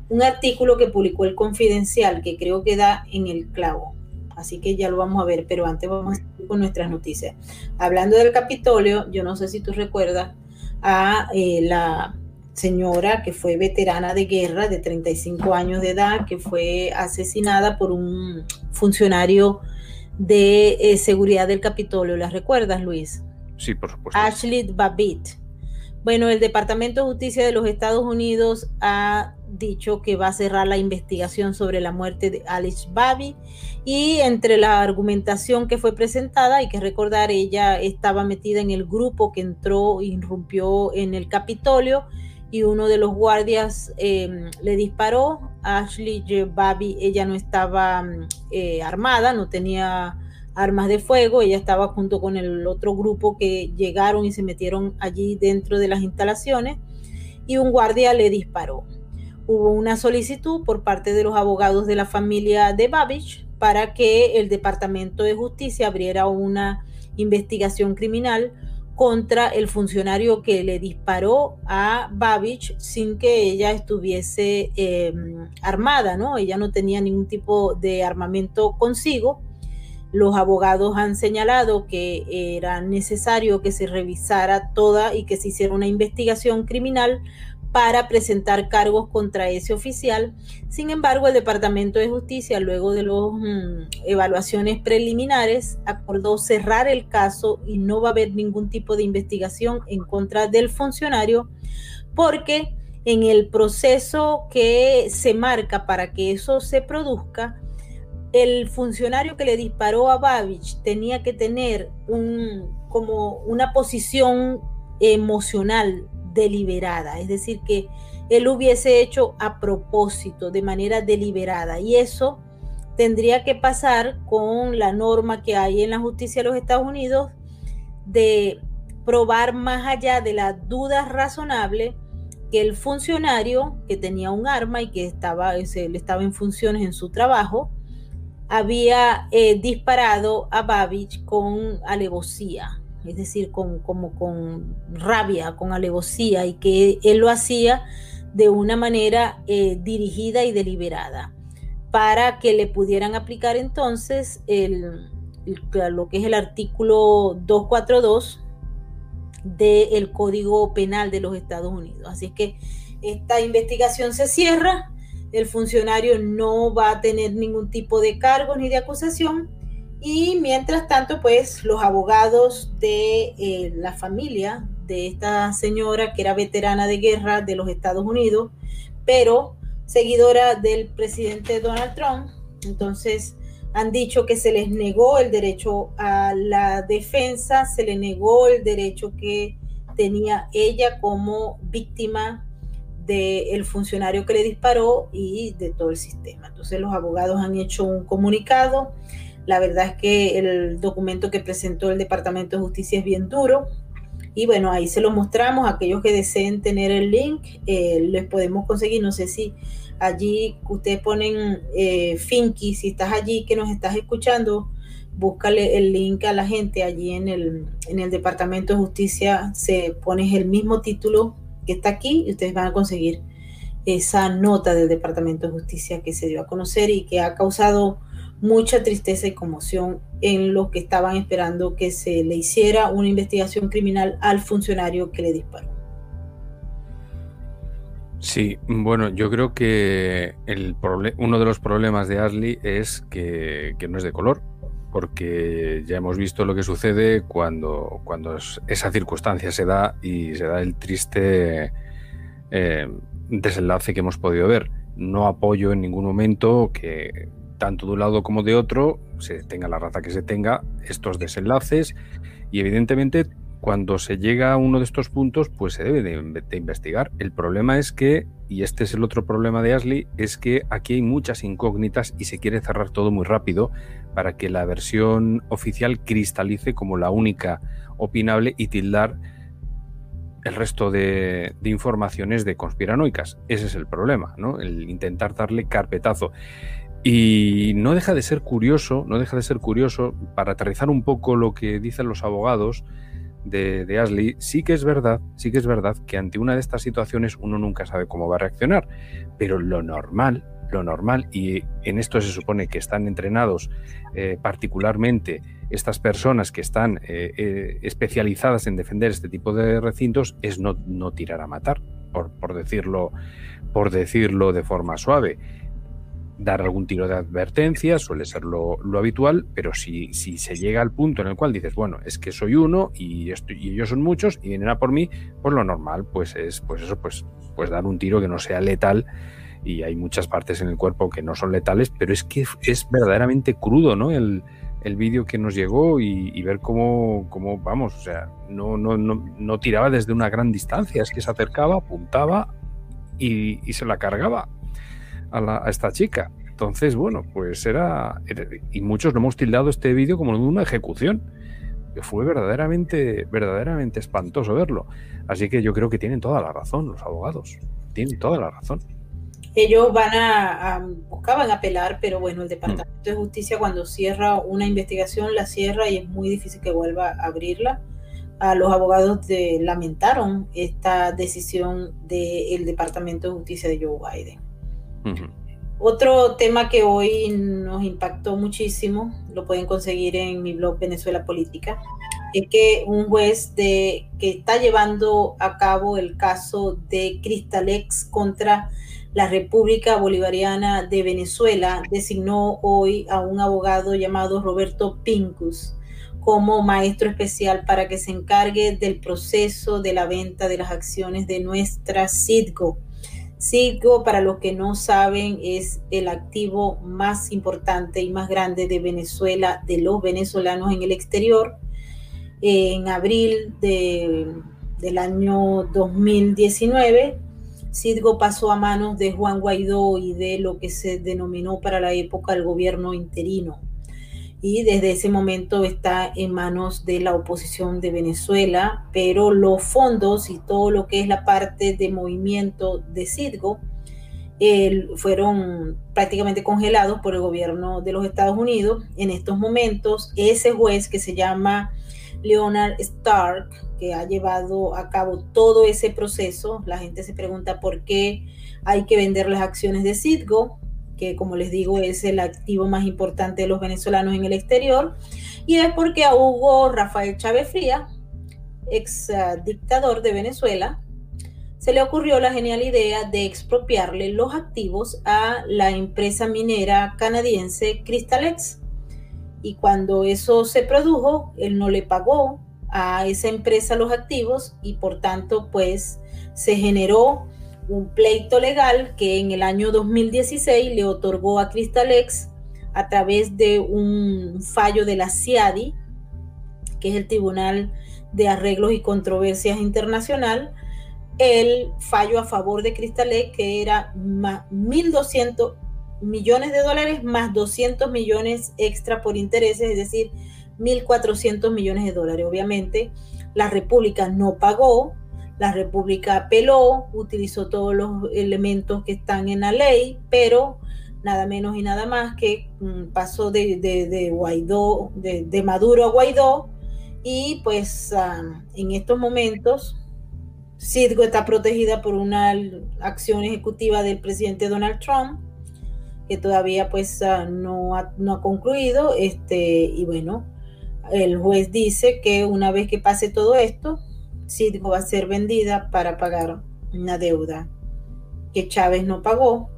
A: Un artículo que publicó el Confidencial que creo que da en el clavo. Así que ya lo vamos a ver, pero antes vamos a seguir con nuestras noticias. Hablando del Capitolio, yo no sé si tú recuerdas a eh, la señora que fue veterana de guerra de 35 años de edad, que fue asesinada por un funcionario de eh, seguridad del Capitolio. ¿La recuerdas, Luis?
B: Sí, por supuesto.
A: Ashley Babbitt. Bueno, el Departamento de Justicia de los Estados Unidos ha dicho que va a cerrar la investigación sobre la muerte de Alice Babbitt y entre la argumentación que fue presentada, hay que recordar, ella estaba metida en el grupo que entró, irrumpió en el Capitolio y uno de los guardias em, le disparó. Ashley Babi, ella no estaba mm, eh, armada, no tenía armas de fuego, ella estaba junto con el otro grupo que llegaron y se metieron allí dentro de las instalaciones y un guardia le disparó. Hubo una solicitud por parte de los abogados de la familia de Babich para que el Departamento de Justicia abriera una investigación criminal contra el funcionario que le disparó a Babich sin que ella estuviese em, armada, ¿no? Ella no tenía ningún tipo de armamento consigo. Los abogados han señalado que era necesario que se revisara toda y que se hiciera una investigación criminal para presentar cargos contra ese oficial. Sin embargo, el Departamento de Justicia, luego de las mm, evaluaciones preliminares, acordó cerrar el caso y no va a haber ningún tipo de investigación en contra del funcionario porque en el proceso que se marca para que eso se produzca, el funcionario que le disparó a Babich tenía que tener un, como una posición emocional deliberada, es decir, que él hubiese hecho a propósito, de manera deliberada. Y eso tendría que pasar con la norma que hay en la justicia de los Estados Unidos de probar más allá de la duda razonable que el funcionario que tenía un arma y que estaba, estaba en funciones en su trabajo, había eh, disparado a Babich con alevosía, es decir, con, como con rabia, con alevosía, y que él lo hacía de una manera eh, dirigida y deliberada, para que le pudieran aplicar entonces el, lo que es el artículo 242 del Código Penal de los Estados Unidos. Así es que esta investigación se cierra, el funcionario no va a tener ningún tipo de cargo ni de acusación. Y mientras tanto, pues los abogados de eh, la familia de esta señora que era veterana de guerra de los Estados Unidos, pero seguidora del presidente Donald Trump, entonces han dicho que se les negó el derecho a la defensa, se le negó el derecho que tenía ella como víctima del funcionario que le disparó y de todo el sistema. Entonces los abogados han hecho un comunicado la verdad es que el documento que presentó el Departamento de Justicia es bien duro. Y bueno, ahí se lo mostramos. Aquellos que deseen tener el link, eh, les podemos conseguir. No sé si allí ustedes ponen eh, Finky, si estás allí que nos estás escuchando, búscale el link a la gente allí en el, en el Departamento de Justicia. Se pone el mismo título que está aquí y ustedes van a conseguir esa nota del Departamento de Justicia que se dio a conocer y que ha causado mucha tristeza y conmoción en los que estaban esperando que se le hiciera una investigación criminal al funcionario que le disparó.
B: Sí, bueno, yo creo que el uno de los problemas de Ashley es que, no es de color, porque ya hemos visto lo que sucede cuando, cuando esa circunstancia se da y se da el triste eh, desenlace que hemos podido ver. No apoyo en ningún momento que tanto de un lado como de otro se tenga la raza que se tenga estos desenlaces y evidentemente cuando se llega a uno de estos puntos, pues se debe de, investigar. El problema es que, y este es el otro problema de Ashley, es que aquí hay muchas incógnitas y se quiere cerrar todo muy rápido para que la versión oficial cristalice como la única opinable y tildar el resto de, de, informaciones de conspiranoicas. Ese es el problema, ¿no? El intentar darle carpetazo. Y no deja de ser curioso, no deja de ser curioso, para aterrizar un poco lo que dicen los abogados, de, Ashley, sí que es verdad, sí que es verdad que ante una de estas situaciones uno nunca sabe cómo va a reaccionar, pero lo normal, lo normal, y en esto se supone que están entrenados eh, particularmente estas personas que están eh, eh, especializadas en defender este tipo de recintos, es no, no tirar a matar, por, por, decirlo, por decirlo de forma suave. Dar algún tiro de advertencia, suele ser lo, habitual, pero si, si, se llega al punto en el cual dices, bueno, es que soy uno y, y ellos son muchos y vienen a por mí, pues lo normal pues es pues eso, pues, pues dar un tiro que no sea letal y hay muchas partes en el cuerpo que no son letales, pero es que es verdaderamente crudo, ¿no? El, vídeo que nos llegó y, ver cómo, vamos, o sea, no, no, no, no tiraba desde una gran distancia, es que se acercaba, apuntaba y, se la cargaba a, esta chica. Entonces, bueno, pues era, Y muchos no hemos tildado este vídeo como una ejecución. Fue verdaderamente, verdaderamente espantoso verlo. Así que yo creo que tienen toda la razón los abogados. Tienen toda la razón.
A: Ellos van a, buscaban apelar, pero bueno, el Departamento de Justicia cuando cierra una investigación la cierra y es muy difícil que vuelva a abrirla. A los abogados de, lamentaron esta decisión del Departamento de Justicia de Joe Biden. Otro tema que hoy nos impactó muchísimo, lo pueden conseguir en mi blog Venezuela Política, es que un juez de, que está llevando a cabo el caso de Cristalex contra la República Bolivariana de Venezuela designó hoy a un abogado llamado Roberto Pincus como maestro especial para que se encargue del proceso de la venta de las acciones de nuestra Citgo Citgo, para los que no saben, es el activo más importante y más grande de Venezuela, de los venezolanos en el exterior. En abril del año 2019, Citgo pasó a manos de Juan Guaidó y de lo que se denominó para la época el gobierno interino y desde ese momento está en manos de la oposición de Venezuela, pero los fondos y todo lo que es la parte de movimiento de Citgo fueron prácticamente congelados por el gobierno de los Estados Unidos. En estos momentos, ese juez que se llama Leonard Stark, que ha llevado a cabo todo ese proceso, la gente se pregunta por qué hay que vender las acciones de Citgo que como les digo es el activo más importante de los venezolanos en el exterior, y es porque a Hugo Rafael Chávez Fría, ex uh, dictador de Venezuela, se le ocurrió la genial idea de expropiarle los activos a la empresa minera canadiense Crystalex. Y cuando eso se produjo, él no le pagó a esa empresa los activos y por tanto pues se generó un pleito legal que en el año 2016 le otorgó a Cristalex a través de un fallo de la CIADI, que es el Tribunal de Arreglos y Controversias Internacional, el fallo a favor de Cristalex, que era 1.200 millones de dólares más 200 millones extra por intereses, es decir, 1.400 millones de dólares. Obviamente, la República no pagó, la República apeló, utilizó todos los elementos que están en la ley, pero nada menos y nada más que mm, pasó de, Guaidó, de, Maduro a Guaidó, y pues ah, en estos momentos Citgo está protegida por una acción ejecutiva del presidente Donald Trump, que todavía pues ah, no, ha, no ha concluido, este, y bueno, el juez dice que una vez que pase todo esto, Citgo va a ser vendida para pagar una deuda que Chávez no pagó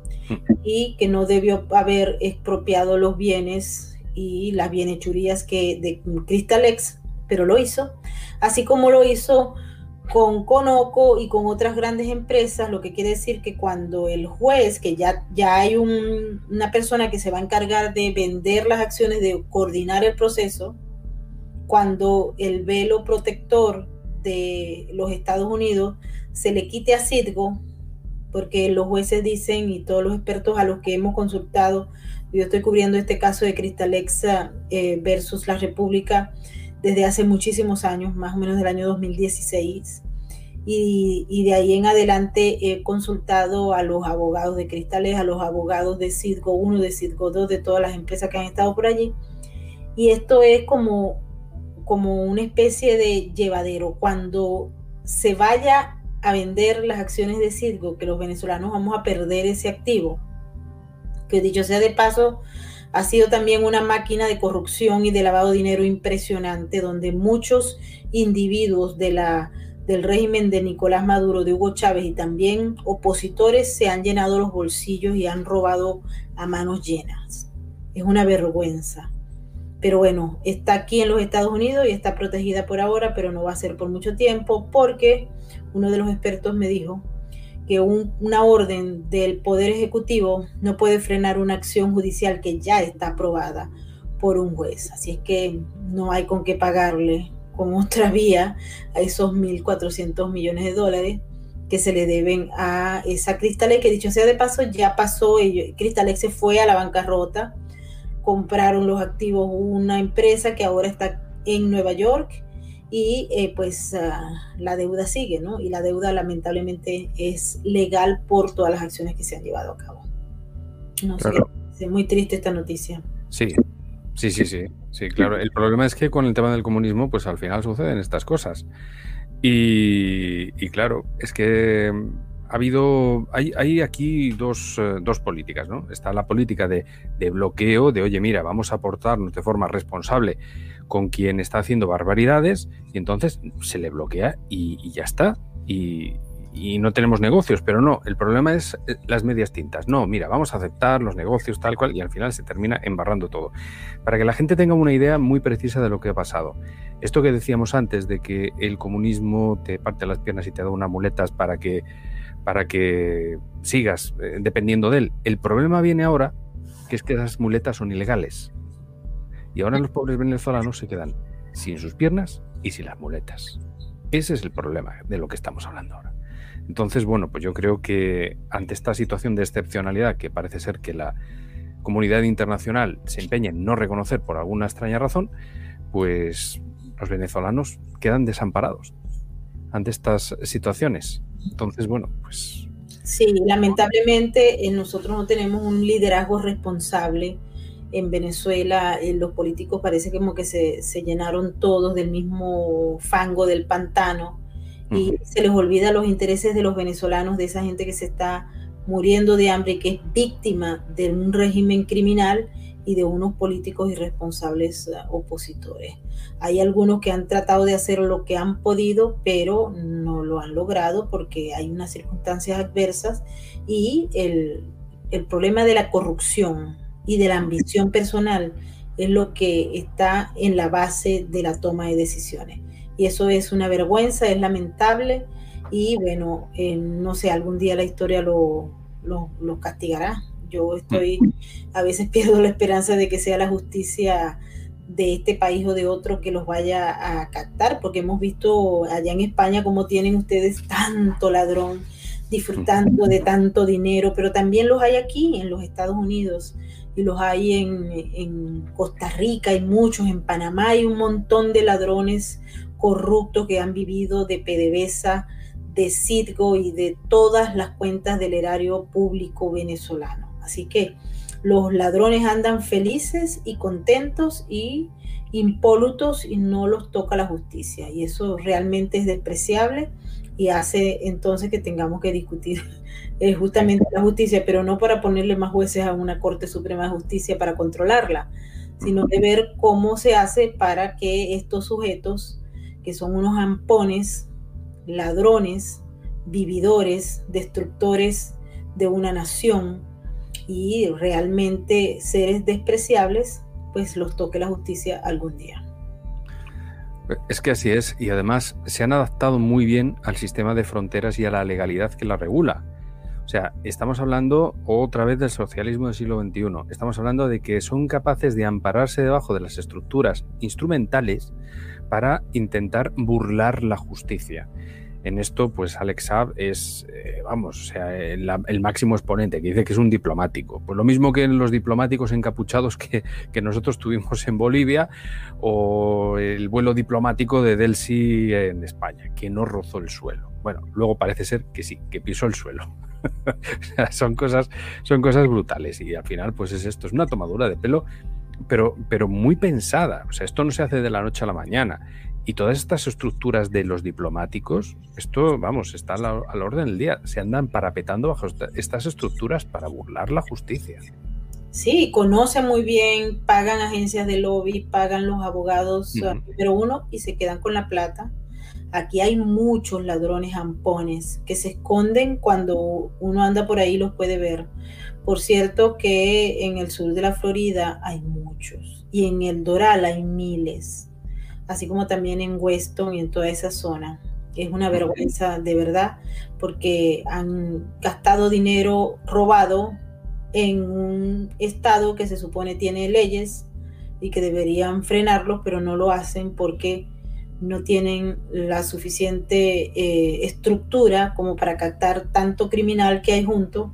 A: y que no debió haber expropiado los bienes y las bienechurías que de Cristalex, pero lo hizo, así como lo hizo con Conoco y con otras grandes empresas, lo que quiere decir que cuando el juez, que ya, ya hay una persona que se va a encargar de vender las acciones, de coordinar el proceso, cuando el velo protector de los Estados Unidos se le quite a Citgo, porque los jueces dicen y todos los expertos a los que hemos consultado, yo estoy cubriendo este caso de Cristalexa eh, versus la República, desde hace muchísimos años, más o menos del año 2016. Y, de ahí en adelante he consultado a los abogados de Cristales, a los abogados de Citgo 1, de Citgo 2, de todas las empresas que han estado por allí. Y esto es como, como una especie de llevadero. Cuando se vaya a vender las acciones de Citgo, que los venezolanos vamos a perder ese activo, que dicho sea de paso, ha sido también una máquina de corrupción y de lavado de dinero impresionante, donde muchos individuos del régimen de Nicolás Maduro, de Hugo Chávez y también opositores se han llenado los bolsillos y han robado a manos llenas. Es una vergüenza. Pero bueno, está aquí en los Estados Unidos y está protegida por ahora, pero no va a ser por mucho tiempo porque uno de los expertos me dijo que una orden del Poder Ejecutivo no puede frenar una acción judicial que ya está aprobada por un juez. Así es que no hay con qué pagarle con otra <laughs> vía a esos 1.400 millones de dólares que se le deben a esa Cristalex, que dicho sea de paso, ya pasó, Cristalex se fue a la bancarrota, compraron los activos una empresa que ahora está en Nueva York y eh, pues ah, la deuda sigue, ¿no? Y la deuda lamentablemente es legal por todas las acciones que se han llevado a cabo. No sé, es muy triste esta noticia.
B: Sí, sí, sí, sí, sí, claro. El problema es que con el tema del comunismo, pues al final suceden estas cosas. Y, claro, es que ha habido, hay, aquí dos, eh, dos, políticas, ¿no? Está la política de, de bloqueo, de oye, mira, vamos a aportarnos de forma responsable con quien está haciendo barbaridades y entonces se le bloquea y, ya está. Y, no tenemos negocios, pero no, el problema es eh, las medias tintas. No, mira, vamos a aceptar los negocios tal cual y al final se termina embarrando todo. Para que la gente tenga una idea muy precisa de lo que ha pasado. Esto que decíamos antes de que el comunismo te parte las piernas y te da unas muletas para que, para que sigas eh, dependiendo de él. El problema viene ahora que es que esas muletas son ilegales. Y ahora los pobres venezolanos se quedan sin sus piernas y sin las muletas. Ese es el problema de lo que estamos hablando ahora. Entonces, bueno, pues yo creo que ante esta situación de excepcionalidad que parece ser que la comunidad internacional se empeña en no reconocer por alguna extraña razón, pues los venezolanos quedan desamparados ante estas situaciones. Entonces, bueno, pues...
A: Sí, lamentablemente eh, nosotros no tenemos un liderazgo responsable en Venezuela eh, los políticos parece como que se, llenaron todos del mismo fango del pantano y se les olvida los intereses de los venezolanos, de esa gente que se está muriendo de hambre, que es víctima de un régimen criminal y de unos políticos irresponsables eh, opositores. Hay algunos que han tratado de hacer lo que han podido, pero no lo han logrado porque hay unas circunstancias adversas y el, el problema de la corrupción y de la ambición personal es lo que está en la base de la toma de decisiones. Y eso es una vergüenza, es lamentable y bueno, eh, no sé, algún día la historia lo, lo, castigará. Yo estoy, a veces pierdo la esperanza de que sea la justicia de este país o de otro que los vaya a captar, porque hemos visto allá en España cómo tienen ustedes tanto ladrón disfrutando de tanto dinero, pero también los hay aquí en los Estados Unidos y los hay en, Costa Rica, hay muchos, en Panamá hay un montón de ladrones corruptos que han vivido de PDVSA, de Citgo y de todas las cuentas del erario público venezolano. Así que los ladrones andan felices y contentos y impolutos y no los toca la justicia. Y eso realmente es despreciable y hace entonces que tengamos que discutir <laughs> eh, justamente la justicia, pero no para ponerle más jueces a una Corte Suprema de Justicia para controlarla, sino de ver cómo se hace para que estos sujetos, que son unos ampones, ladrones, vividores, destructores de una nación y realmente seres despreciables, pues los toque la justicia algún día.
B: Es que así es, y además se han adaptado muy bien al sistema de fronteras y a la legalidad que la regula. O sea, estamos hablando otra vez del socialismo del siglo XXI. Estamos hablando de que son capaces de ampararse debajo de las estructuras instrumentales para intentar burlar la justicia. En esto, pues Alex Saab es, eh, vamos, o sea, el, máximo exponente, que dice que es un diplomático. Pues lo mismo que los diplomáticos encapuchados que, nosotros tuvimos en Bolivia, o el vuelo diplomático de Delsi en España, que no rozó el suelo. Bueno, luego parece ser que sí, que pisó el suelo. <laughs> son, cosas, son cosas brutales y al final, pues es esto, es una tomadura de pelo pero, pero muy pensada. O sea, esto no se hace de la noche a la mañana. Y todas estas estructuras de los diplomáticos, esto, vamos, está al, orden del día. Se andan parapetando bajo estas estructuras para burlar la justicia.
A: Sí, conocen muy bien, pagan agencias de lobby, pagan los abogados pero uno y se quedan con la plata. Aquí hay muchos ladrones ampones que se esconden cuando uno anda por ahí los puede ver. Por cierto que en el sur de la Florida hay muchos y en el Doral hay miles así como también en Weston y en toda esa zona. Es una vergüenza de verdad porque han gastado dinero robado en un estado que se supone tiene leyes y que deberían frenarlos, pero no lo hacen porque no tienen la suficiente eh, estructura como para captar tanto criminal que hay junto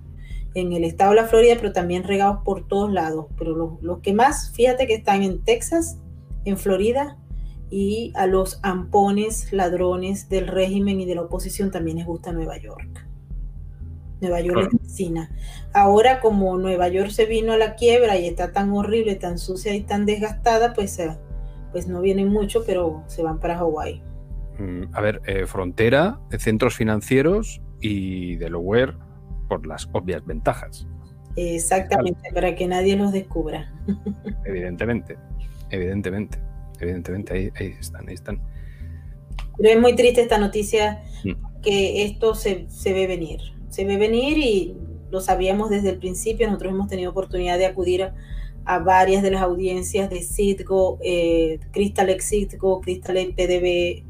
A: en el estado de la Florida, pero también regados por todos lados. Pero los, los que más, fíjate que están en Texas, en Florida y a los ampones ladrones del régimen y de la oposición también les gusta Nueva York. Nueva York es vecina. Ahora como Nueva York se vino a la quiebra y está tan horrible, tan sucia y tan desgastada, pues, eh, pues no vienen mucho, pero se van para Hawái.
B: Mm, a ver, eh, frontera, centros financieros y Delaware por las obvias ventajas.
A: Exactamente, para que nadie los descubra. <laughs>
B: Evidentemente, evidentemente evidentemente ahí, están, ahí están.
A: Pero es muy triste esta noticia mm. que esto se, ve venir. Se ve venir y lo sabíamos desde el principio. Nosotros hemos tenido oportunidad de acudir a, varias de las audiencias de Citgo, eh, Crystal X Citgo, Crystal PDB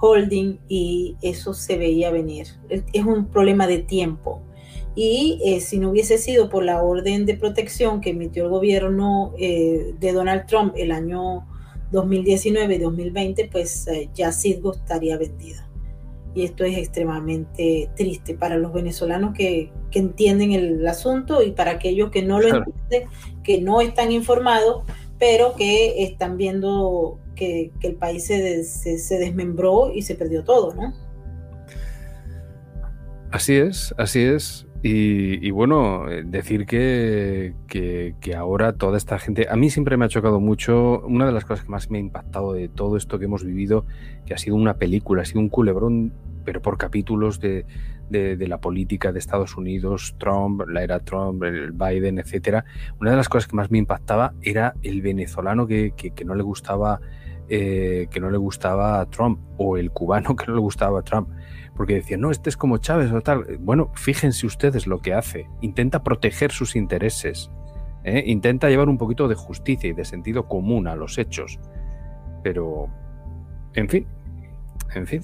A: Holding y eso se veía venir. Es un problema de tiempo. Y eh, si no hubiese sido por la orden de protección que emitió el gobierno eh, de Donald Trump el año 2019 y 2020, pues eh, ya Citgo estaría vendida. Y esto es extremadamente triste para los venezolanos que, entienden el asunto y para aquellos que no lo entienden, que no están informados, pero que están viendo que, el país se, se, desmembró y se perdió todo, ¿no?
B: Así es, así es. Y, bueno, eh, decir que, que, ahora toda esta gente, a mí siempre me ha chocado mucho, una de las cosas que más me ha impactado de todo esto que hemos vivido, que ha sido una película, ha sido un culebrón, pero por capítulos de, de, la política de Estados Unidos, Trump, la era Trump, el Biden, etcétera. Una de las cosas que más me impactaba era el venezolano que, que no le gustaba eh, que no le gustaba a Trump o el cubano <laughs> que no le gustaba a Trump porque decían, no, este es como Chávez o tal. Bueno, fíjense ustedes lo que hace. Intenta proteger sus intereses. ¿eh? Intenta llevar un poquito de justicia y de sentido común a los hechos. Pero, en fin, en fin.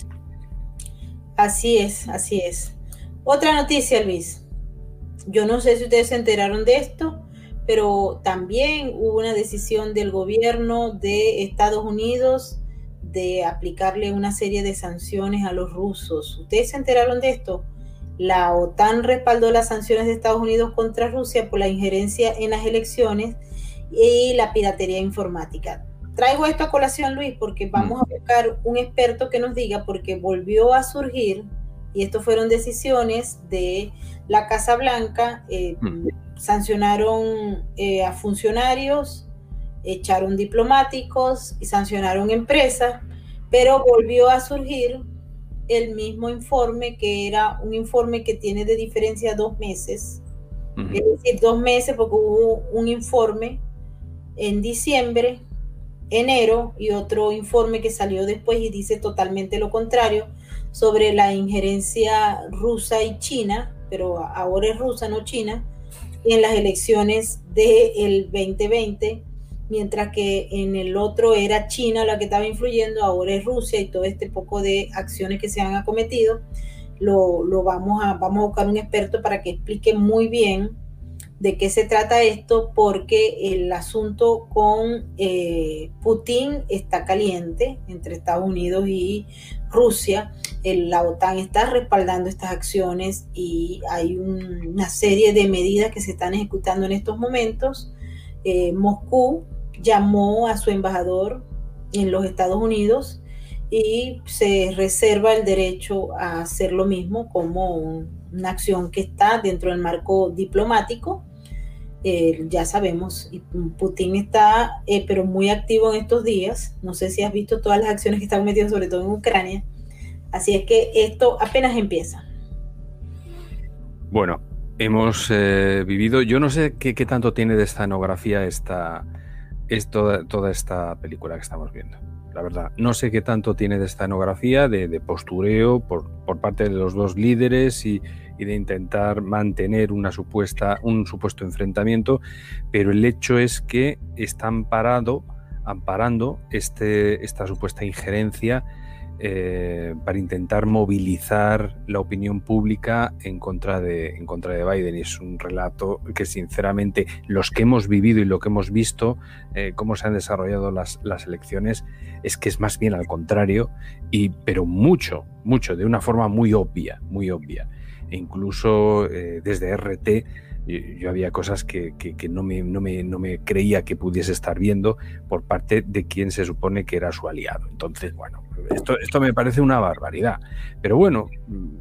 A: Así es, así es. Otra noticia, Luis. Yo no sé si ustedes se enteraron de esto, pero también hubo una decisión del gobierno de Estados Unidos de aplicarle una serie de sanciones a los rusos. ¿Ustedes se enteraron de esto? La OTAN respaldó las sanciones de Estados Unidos contra Rusia por la injerencia en las elecciones y la piratería informática. Traigo esto a colación, Luis, porque vamos a buscar un experto que nos diga, porque volvió a surgir, y esto fueron decisiones de la Casa Blanca, eh, sancionaron eh, a funcionarios echaron diplomáticos y sancionaron empresas, pero volvió a surgir el mismo informe que era un informe que tiene de diferencia dos meses, es decir, dos meses porque hubo un informe en diciembre, enero y otro informe que salió después y dice totalmente lo contrario sobre la injerencia rusa y china pero ahora es rusa, no China, en las elecciones del 2020, mientras que en el otro era China la que estaba influyendo, ahora es Rusia y todo este poco de acciones que se han acometido. Lo, lo vamos, a, vamos a buscar un experto para que explique muy bien de qué se trata esto, porque el asunto con eh, Putin está caliente entre Estados Unidos y Rusia. la OTAN está respaldando estas acciones y hay una serie de medidas que se están ejecutando en estos momentos. Eh, Moscú llamó a su embajador en los Estados Unidos y se reserva el derecho a hacer lo mismo como una acción que está dentro del marco diplomático. Eh, ya sabemos, Putin está, eh, pero muy activo en estos días. No sé si has visto todas las acciones que están metidas, sobre todo en Ucrania. Así es que esto apenas empieza.
B: Bueno, hemos eh, vivido, yo no sé qué, tanto tiene de escenografía esta, es toda, toda esta película que estamos viendo la verdad. No sé qué tanto tiene de escenografía, de, de postureo por, por, parte de los dos líderes y, de intentar mantener una supuesta, un supuesto enfrentamiento, pero el hecho es que están parado, amparando este, esta supuesta injerencia eh, para intentar movilizar la opinión pública en contra, de, en contra de Biden. Y es un relato que sinceramente los que hemos vivido y lo que hemos visto, eh, cómo se han desarrollado las, las, elecciones, es que es más bien al contrario, y, pero mucho, mucho, de una forma muy obvia, muy obvia. E incluso eh, desde RT yo, había cosas que, que, no, me, no, me, no, me, creía que pudiese estar viendo por parte de quien se supone que era su aliado. Entonces, bueno, esto, esto me parece una barbaridad. Pero bueno, mm,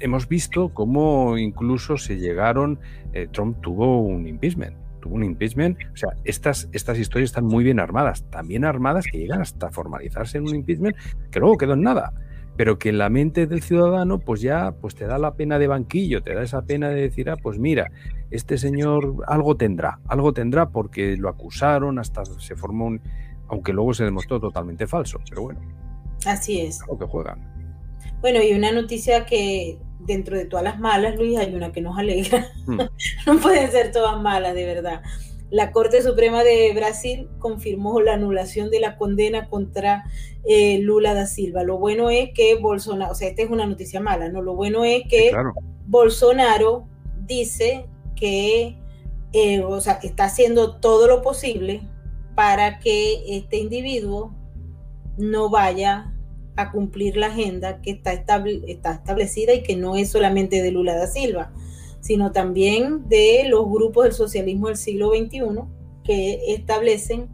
B: hemos visto cómo incluso se llegaron, eh, Trump tuvo un impeachment, tuvo un impeachment, o sea, estas, estas historias están muy bien armadas, también armadas que llegan hasta formalizarse en un impeachment que luego quedó en nada pero que en la mente del ciudadano pues ya pues te da la pena de banquillo, te da esa pena de decir, ah, pues mira, este señor algo tendrá, algo tendrá porque lo acusaron, hasta se formó un... aunque luego se demostró totalmente falso, pero bueno.
A: Así es.
B: Lo que juegan.
A: Bueno, y una noticia que dentro de todas las malas, Luis, hay una que nos alegra. Hmm. <laughs> no pueden ser todas malas, de verdad. La Corte Suprema de Brasil confirmó la anulación de la condena contra eh, Lula da Silva. Lo bueno es que Bolsonaro, o sea, esta es una noticia mala, ¿no? Lo bueno es que Bolsonaro dice que, eh, o sea, está haciendo todo lo posible para que este individuo no vaya a cumplir la agenda que está, está establecida y que no es solamente de Lula da Silva sino también de los grupos del socialismo del siglo XXI que establecen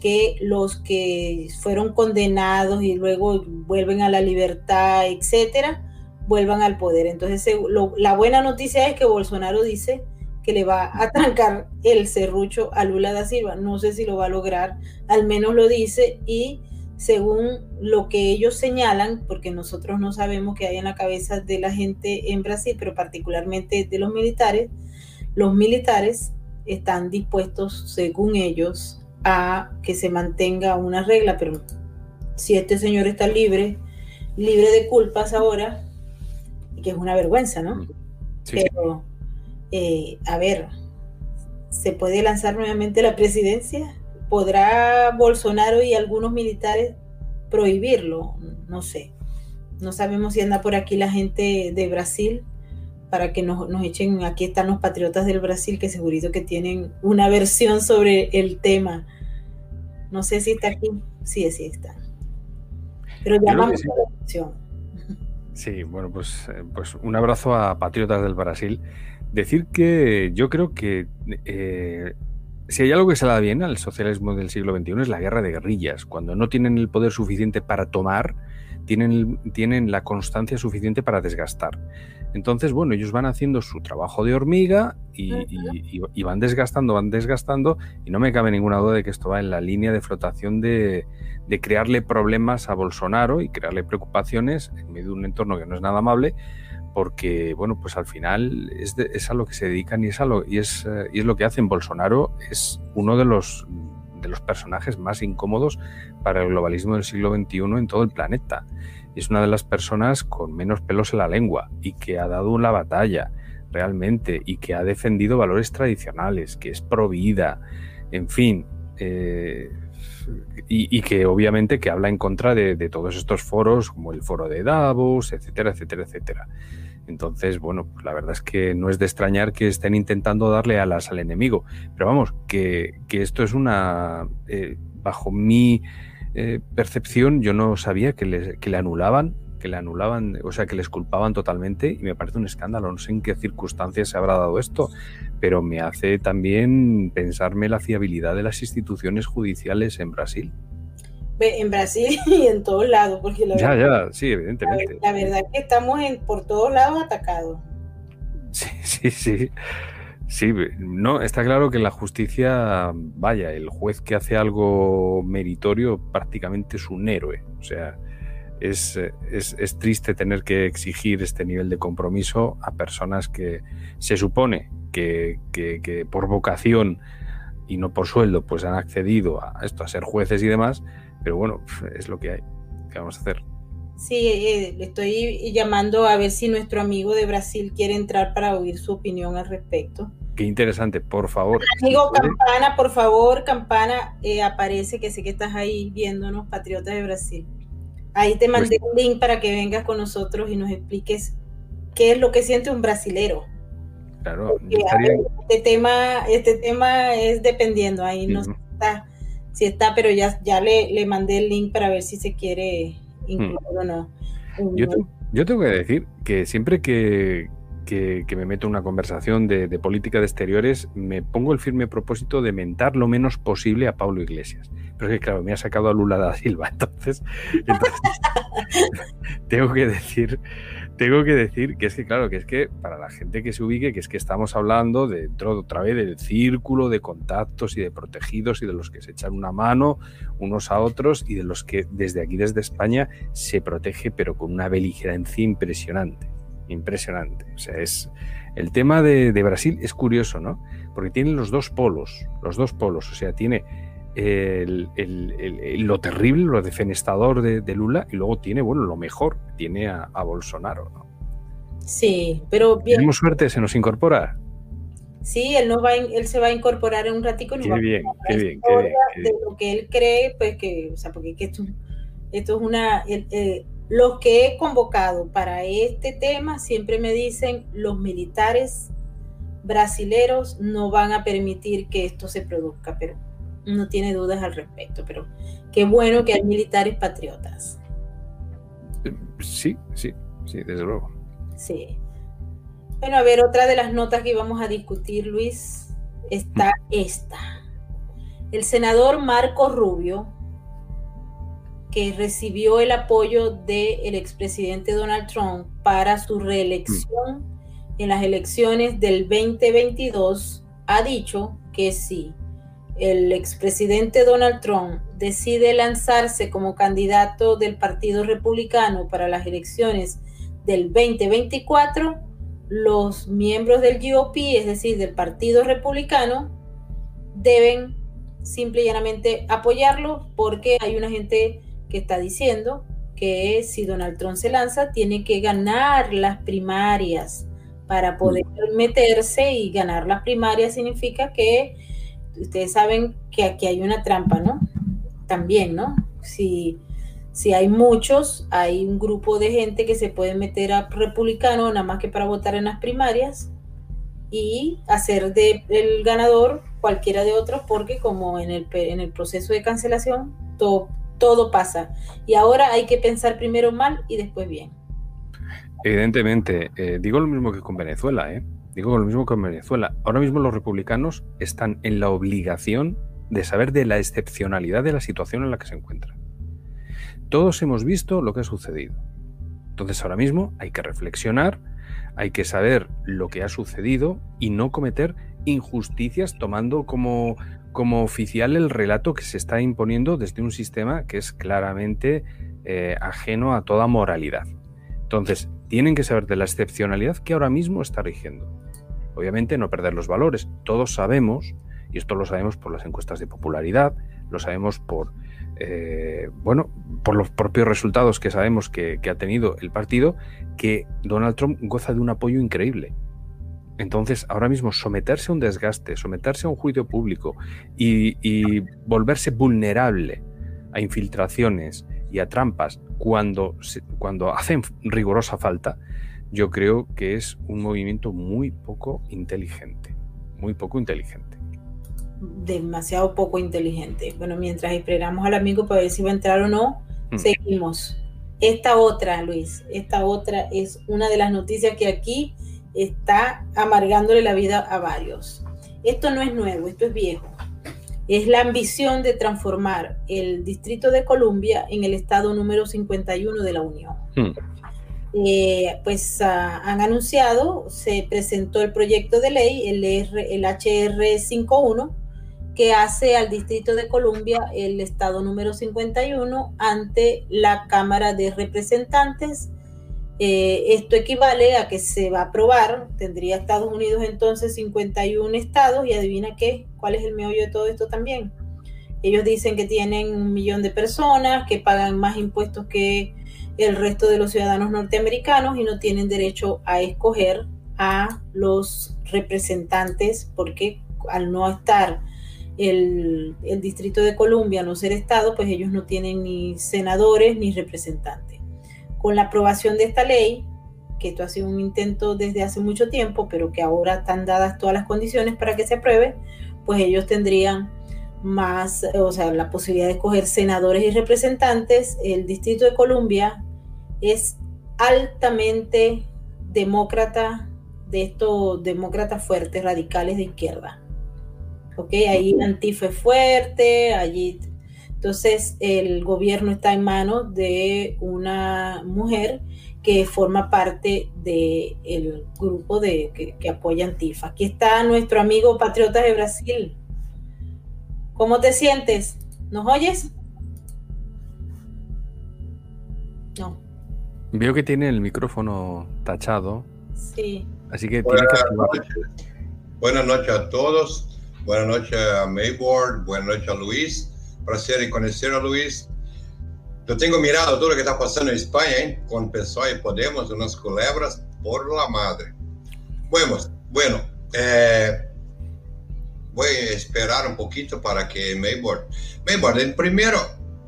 A: que los que fueron condenados y luego vuelven a la libertad, etcétera, vuelvan al poder. Entonces, la buena noticia es que Bolsonaro dice que le va a trancar el serrucho a Lula da Silva. No sé si lo va a lograr, al menos lo dice, y según lo que ellos señalan, porque nosotros no sabemos qué hay en la cabeza de la gente en Brasil, pero particularmente de los militares, los militares están dispuestos, según ellos, a que se mantenga una regla, pero si este señor está libre, libre de culpas ahora, que es una vergüenza, ¿no? pero, eh, a ver, ¿se puede lanzar nuevamente la presidencia? ¿Podrá Bolsonaro y algunos militares prohibirlo? No sé. No sabemos si anda por aquí la gente de Brasil para que nos, echen, aquí están los patriotas del Brasil que segurito que tienen una versión sobre el tema. No sé si está aquí, sí, sí está. Pero llamamos sí. la atención.
B: Sí, bueno, pues, eh, pues un abrazo a patriotas del Brasil. Decir que yo creo que eh, si hay algo que se da bien al socialismo del siglo XXI es la guerra de guerrillas. Cuando no tienen el poder suficiente para tomar, tienen, tienen la constancia suficiente para desgastar. Entonces, bueno, ellos van haciendo su trabajo de hormiga y, y, y, van desgastando, van desgastando, y no me cabe ninguna duda de que esto va en la línea de flotación de, de crearle problemas a Bolsonaro y crearle preocupaciones en medio de un entorno que no es nada amable, porque, bueno, pues al final es, de, es a lo que se dedican y es, a lo, y, es, uh, y es lo que hacen. Bolsonaro es uno de los, de los personajes más incómodos para el globalismo del siglo XXI en todo el planeta. Es una de las personas con menos pelos en la lengua y que ha dado la batalla. realmente, y que ha defendido valores tradicionales, que es pro vida, en fin, eh, y, que obviamente que habla en contra de, todos estos foros, como el foro de Davos, etcétera, etcétera, etcétera. Entonces, bueno, pues la verdad es que no es de extrañar que estén intentando darle alas al enemigo. Pero vamos, que, esto es una, eh, bajo mi eh, percepción, yo no sabía que le, que le anulaban que le anulaban, o sea, que les culpaban totalmente y me parece un escándalo. No sé en qué circunstancias se habrá dado esto, pero me hace también pensarme la fiabilidad de las instituciones judiciales en Brasil.
A: En Brasil <laughs> y en todos lados, porque
B: la ya, verdad, ya, sí, evidentemente.
A: La, verdad es que estamos en, por todos lados atacados.
B: Sí, <laughs> sí, sí. Sí, no, está claro que la justicia, vaya, el juez que hace algo meritorio prácticamente es un héroe. O sea, es, es, triste tener que exigir este nivel de compromiso a personas que se supone que, por vocación y no por sueldo pues han accedido a esto, a ser jueces y demás, pero bueno, es lo que hay. ¿Qué vamos a hacer?
A: Sí, eh, le estoy llamando a ver si nuestro amigo de Brasil quiere entrar para oír su opinión al respecto.
B: Qué interesante, por favor.
A: Amigo Campana, por favor, Campana, eh, aparece que sé que estás ahí viéndonos, Patriotas de Brasil. Ahí te mandé pues un link para que vengas con nosotros y nos expliques qué es lo que siente un brasilero.
B: Claro,
A: este tema, este tema es dependiendo, ahí no está, si está, pero ya, ya le, le, mandé el link para ver si se quiere incluir hmm. o no.
B: Yo, tengo que decir que siempre que, que, me meto en una conversación de, de, política de exteriores, me pongo el firme propósito de mentar lo menos posible a Pablo Iglesias. Pero es que, claro, me ha sacado a Lula da Silva, <laughs> entonces, <laughs> tengo que decir, tengo que decir que es que, claro, que es que para la gente que se ubique, que es que estamos hablando dentro otra vez del círculo de contactos y de protegidos y de los que se echan una mano unos a otros y de los que desde aquí, desde España, se protege, pero con una beligerancia impresionante. Impresionante. O sea, es. El tema de, de Brasil es curioso, ¿no? Porque tiene los dos polos, los dos polos. O sea, tiene lo terrible, lo defenestador de, Lula y luego tiene, bueno, lo mejor, tiene a, Bolsonaro. ¿no?
A: Sí, pero
B: bien. Tenemos suerte, se nos incorpora.
A: Sí, él, nos va, él se va a incorporar en un ratico.
B: Qué bien, qué bien,
A: De lo que él cree, pues que, o sea, porque esto, esto es una... los que he convocado para este tema siempre me dicen los militares brasileros no van a permitir que esto se produzca, pero no tiene dudas al respecto, pero qué bueno que hay militares patriotas.
B: Sí, sí, sí, desde luego.
A: Sí. Bueno, a ver, otra de las notas que íbamos a discutir, Luis, está esta. El senador Marco Rubio, que recibió el apoyo del expresidente Donald Trump para su reelección en las elecciones del 2022, ha dicho que sí, el expresidente Donald Trump decide lanzarse como candidato del Partido Republicano para las elecciones del 2024, los miembros del GOP, es decir, del Partido Republicano, deben simple y llanamente apoyarlo porque hay una gente que está diciendo que si Donald Trump se lanza, tiene que ganar las primarias. Para poder meterse y ganar las primarias significa que ustedes saben que aquí hay una trampa, ¿no? También, ¿no? Si, si hay muchos, hay un grupo de gente que se puede meter a republicano nada más que para votar en las primarias y hacer de el ganador cualquiera de otros porque como en el, en el proceso de cancelación todo, todo pasa. Y ahora hay que pensar primero mal y después bien.
B: Evidentemente, eh, digo lo mismo que con Venezuela, ¿eh? Digo lo mismo que en Venezuela. Ahora mismo los republicanos están en la obligación de saber de la excepcionalidad de la situación en la que se encuentran. Todos hemos visto lo que ha sucedido. Entonces ahora mismo hay que reflexionar, hay que saber lo que ha sucedido y no cometer injusticias tomando como, como oficial el relato que se está imponiendo desde un sistema que es claramente eh, ajeno a toda moralidad. Entonces, tienen que saber de la excepcionalidad que ahora mismo está rigiendo. Obviamente no perder los valores. Todos sabemos, y esto lo sabemos por las encuestas de popularidad, lo sabemos por, eh, bueno, por los propios resultados que sabemos que, ha tenido el partido, que Donald Trump goza de un apoyo increíble. Entonces, ahora mismo someterse a un desgaste, someterse a un juicio público y, volverse vulnerable a infiltraciones y a trampas cuando, cuando hacen rigurosa falta, yo creo que es un movimiento muy poco inteligente, muy poco inteligente.
A: Demasiado poco inteligente. Bueno, mientras esperamos al amigo para ver si va a entrar o no, mm. seguimos. Esta otra, Luis, esta otra es una de las noticias que aquí está amargándole la vida a varios. Esto no es nuevo, esto es viejo. Es la ambición de transformar el Distrito de Columbia en el estado número 51 de la Unión. Hmm. Eh, pues ah, han anunciado, se presentó el proyecto de ley, el, el HR 51, que hace al Distrito de Columbia el estado número 51 ante la Cámara de Representantes eh, esto equivale a que se va a aprobar, tendría Estados Unidos entonces 51 estados y adivina qué, cuál es el meollo de todo esto también. Ellos dicen que tienen un millón de personas, que pagan más impuestos que el resto de los ciudadanos norteamericanos y no tienen derecho a escoger a los representantes porque al no estar el, el Distrito de Columbia, no ser estado, pues ellos no tienen ni senadores ni representantes con la aprobación de esta ley, que esto ha sido un intento desde hace mucho tiempo, pero que ahora están dadas todas las condiciones para que se apruebe, pues ellos tendrían más, o sea, la posibilidad de escoger senadores y representantes. El Distrito de Columbia es altamente demócrata, de estos demócratas fuertes, radicales de izquierda. ¿Ok? Ahí Antifa es fuerte, allí entonces, el gobierno está en manos de una mujer que forma parte del grupo de, que, apoya Antifa. Aquí está nuestro amigo patriota de Brasil. ¿Cómo te sientes? ¿Nos oyes?
B: No. Veo que tiene el micrófono tachado.
A: Sí.
B: Así que tiene que
C: noches. Buenas noches a todos. Buenas noches a Mayboard. Buenas noches a Luis prazer em conhecer a Luiz. Eu tenho mirado tudo o que está passando em Espanha, hein? com PSOE e Podemos, umas culebras por la madre. Bueno, bueno eh, voy a esperar un poquito para que Mayboard. Mayboard, primero,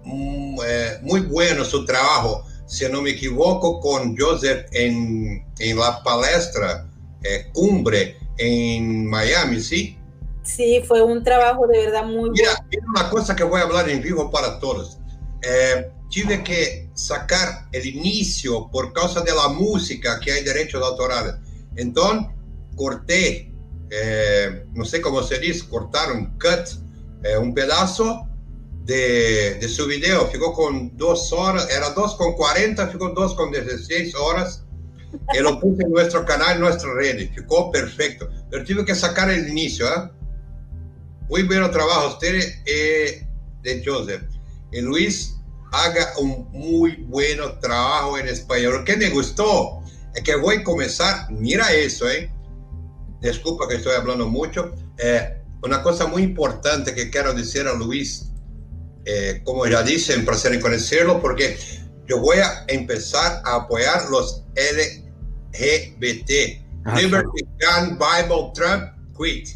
C: mm, eh, muy bueno su trabajo, si no me equivoco, con Joseph en, en la palestra eh, Cumbre en Miami, ¿sí?
A: Sí, fue un trabajo de verdad muy
C: mira, bueno. Mira una cosa que voy a hablar en vivo para todos. Eh, tive que sacar el inicio por causa de la música que hay derechos autorales. Entonces, corté, eh, no sé cómo se dice, cortaron, cut, eh, un pedazo de, de, su video. Ficou con dos horas, era dos con 40, ficou dos con 16 horas. Y lo puse en nuestro canal, en nuestra red. Ficou perfecto. Pero tive que sacar el inicio, ¿eh? Muy buen trabajo usted eh, de Joseph. Y Luis haga un muy buen trabajo en español. Que me gustó es que voy a comenzar, mira eso, ¿eh? Disculpa que estoy hablando mucho. Eh, una cosa muy importante que quiero decir a Luis, eh, como ya dicen, para ser conocerlo, porque yo voy a empezar a apoyar los LGBT. Ah, Liberty, Gun, Bible, Trump, quit.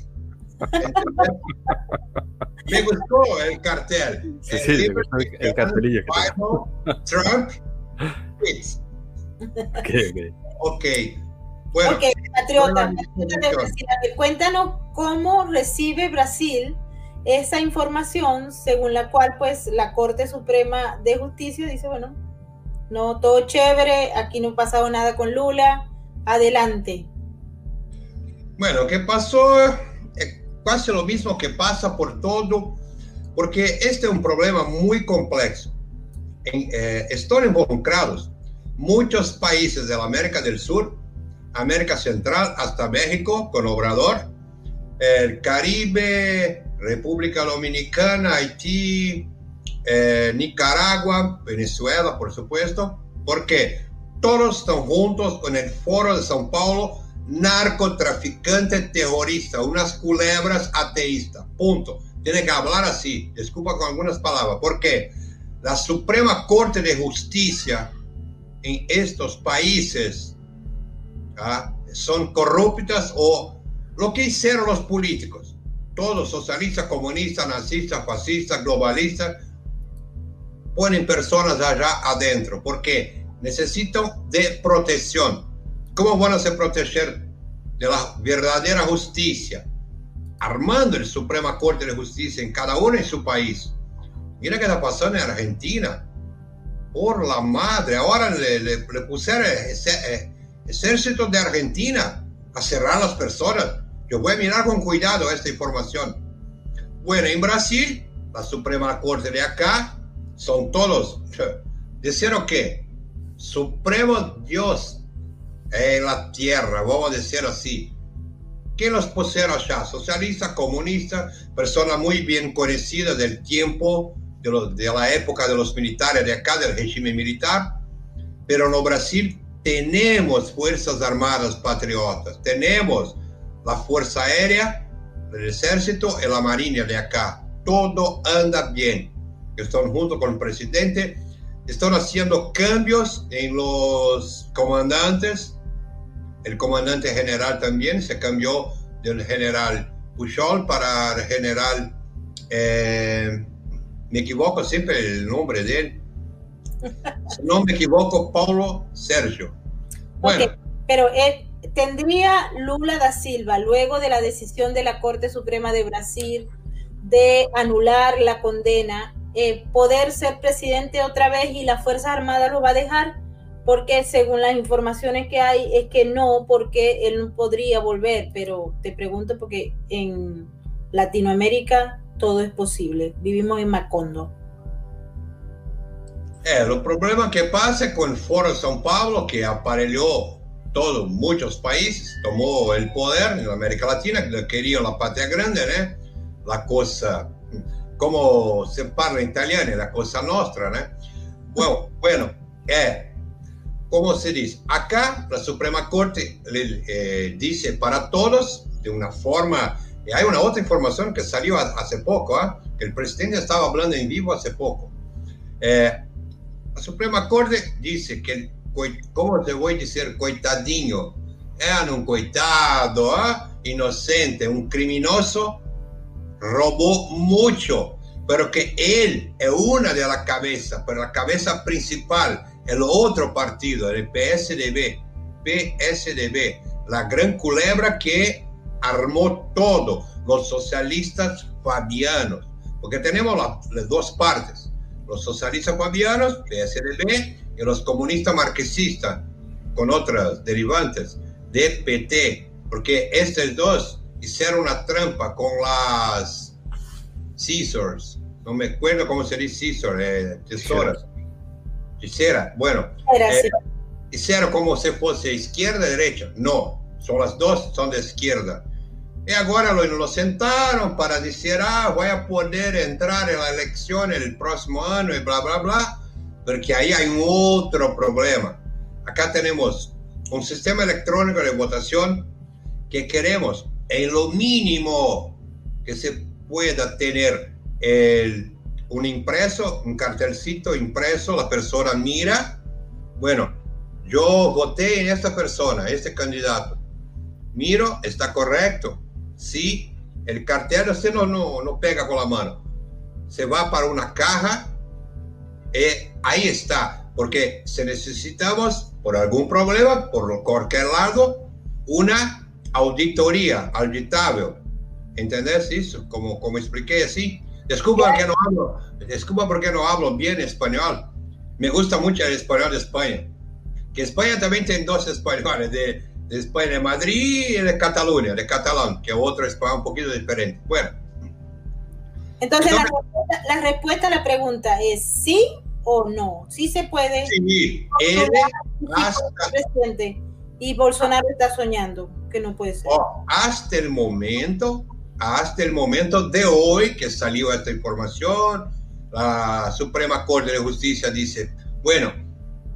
C: <laughs> Me gustó el cartel.
B: Sí, sí, el, el cartelillo.
C: Trump. <laughs>
A: ok, ok. Bueno, ok, patriota, cuéntanos cómo recibe Brasil esa información según la cual pues la Corte Suprema de Justicia dice, bueno, no, todo chévere, aquí no ha pasado nada con Lula, adelante.
C: Bueno, ¿qué pasó? Casi lo mismo que pasa por todo, porque este es un problema muy complejo. En, eh, están involucrados muchos países de la América del Sur, América Central, hasta México, con Obrador, el Caribe, República Dominicana, Haití, eh, Nicaragua, Venezuela, por supuesto, porque todos están juntos en el Foro de São Paulo narcotraficante terrorista, unas culebras ateístas. Punto. Tiene que hablar así. Disculpa con algunas palabras. Porque la Suprema Corte de Justicia en estos países, ¿ah? son corruptas o lo que hicieron los políticos, todos socialistas, comunistas, nazistas, fascistas, globalistas, ponen personas allá adentro porque necesitan de protección. ¿Cómo van a se proteger de la verdadera justicia? Armando el Suprema Corte de Justicia en cada uno en su país. Mira qué está pasando en Argentina. Por la madre, ahora le, le, le pusieron ese, ejército de Argentina a cerrar a las personas. Yo voy a mirar con cuidado esta información. Bueno, en Brasil, la Suprema Corte de acá son todos. <laughs> Dijeron que Supremo Dios en la tierra, vamos a decir así. que los pusieron allá? Socialistas, comunistas, personas muy bien conocidas del tiempo, de, lo, de la época de los militares de acá, del régimen militar. Pero no Brasil tenemos fuerzas armadas patriotas, tenemos la Fuerza Aérea, el Ejército y la Marina de acá. Todo anda bien. Están junto con el presidente, están haciendo cambios en los comandantes. El comandante general también se cambió del general Pujol para el general, eh, me equivoco siempre el nombre de él, <laughs> si no me equivoco, Paulo Sergio.
A: Bueno. Okay, pero él, ¿tendría Lula da Silva, luego de la decisión de la Corte Suprema de Brasil de anular la condena, eh, poder ser presidente otra vez y las Fuerzas Armadas lo va a dejar? Porque según las informaciones que hay es que no, porque él no podría volver, pero te pregunto porque en Latinoamérica todo es posible. Vivimos en Macondo.
C: É, o problema que passa com o Foro São Paulo, que aparelhou todos, muitos países, tomou o poder na América Latina, que queriam a pátria grande, né? A coisa, como se fala em italiano, a coisa nossa, né? Bueno, <laughs> bueno, é, como se diz, acá a Suprema Corte eh, diz para todos, de uma forma, e há uma outra informação que saiu há pouco, ¿eh? que o presidente estava falando em vivo há pouco. Eh, La Suprema Corte dice que, ¿cómo te voy a decir? Coitadinho. Era un coitado, ¿eh? inocente, un criminoso, robó mucho, pero que él es una de las cabezas, pero la cabeza principal, el otro partido, el PSDB, PSDB, la gran culebra que armó todo, los socialistas fabianos, porque tenemos las dos partes los socialistas fabianos, PSDB, y los comunistas marxistas, con otras derivantes, DPT, porque estos dos hicieron una trampa con las Caesars, no me acuerdo cómo se dice Caesar, eh, tesoras, quisiera, bueno, eh, hicieron como si fuese izquierda derecha, no, son las dos, son de izquierda, y ahora lo, lo sentaron para decir, ah, voy a poder entrar en la elección el próximo año y bla, bla, bla, porque ahí hay un otro problema. Acá tenemos un sistema electrónico de votación que queremos en lo mínimo que se pueda tener el, un impreso, un cartelcito impreso, la persona mira, bueno, yo voté en esta persona, este candidato, miro, está correcto, si el cartel usted no, no, no pega con la mano, se va para una caja, eh, ahí está, porque si necesitamos, por algún problema, por cualquier lado, una auditoría auditable. ¿Entendés eso? Como, como expliqué así. Disculpa que no hablo, disculpa porque no hablo bien español. Me gusta mucho el español de España. Que España también tiene dos españoles, de, después de Madrid y de Cataluña, de Catalán, que otro es un poquito diferente. Bueno.
A: Entonces, la, respuesta, la, respuesta, a la pregunta es sí o no. Sí se puede.
C: Sí,
A: él hasta, presidente y Bolsonaro está soñando que no puede ser.
C: Oh, hasta el momento, hasta el momento de hoy que salió esta información, la Suprema Corte de Justicia dice, bueno,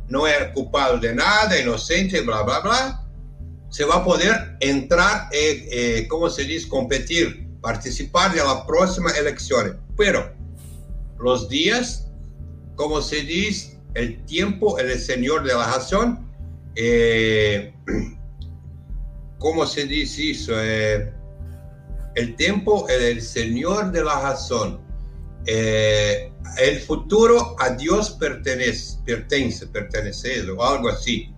C: no es culpado de nada, inocente, bla, bla, bla se va a poder entrar, eh, eh, ¿cómo se dice?, competir, participar de la próxima elección. Pero los días, como se dice, el tiempo, el señor de la razón, eh, <clears throat> como se dice eso? Eh, el tiempo es el señor de la razón. Eh, el futuro a Dios pertenece, pertenece, pertenece, o algo así.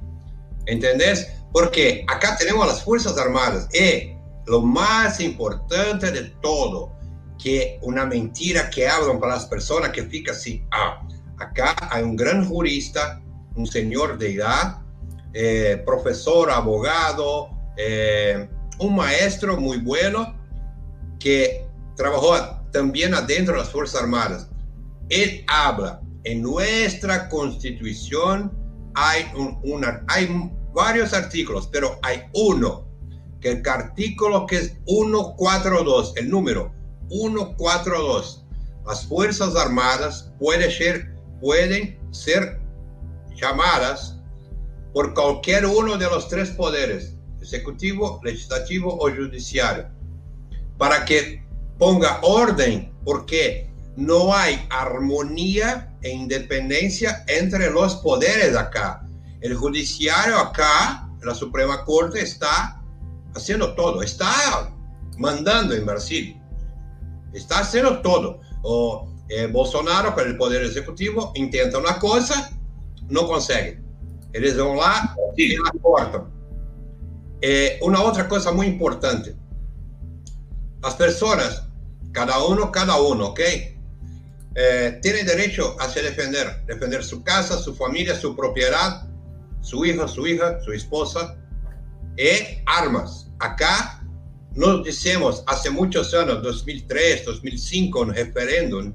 C: ¿Entendés? Porque acá tenemos las Fuerzas Armadas y lo más importante de todo, que una mentira que hablan para las personas que fica así, ah, acá hay un gran jurista, un señor de edad, eh, profesor, abogado, eh, un maestro muy bueno que trabajó también adentro de las Fuerzas Armadas. Él habla, en nuestra constitución hay, una, hay varios artículos, pero hay uno, que el artículo que es 142, el número 142, las Fuerzas Armadas pueden ser, pueden ser llamadas por cualquier uno de los tres poderes, ejecutivo, legislativo o judiciario, para que ponga orden, porque no hay armonía e independencia entre los poderes acá. El judiciario acá, la Suprema Corte, está haciendo todo, está mandando en Brasil, está haciendo todo. O eh, Bolsonaro, con el Poder Ejecutivo, intenta una cosa, no consigue. Ellos van lá y la. Eh, una otra cosa muy importante. Las personas, cada uno, cada uno, ¿ok? Eh, tiene derecho a se defender, defender su casa, su familia, su propiedad, su hijo, su hija, su esposa, y armas. Acá nos decimos hace muchos años, 2003, 2005, en referéndum,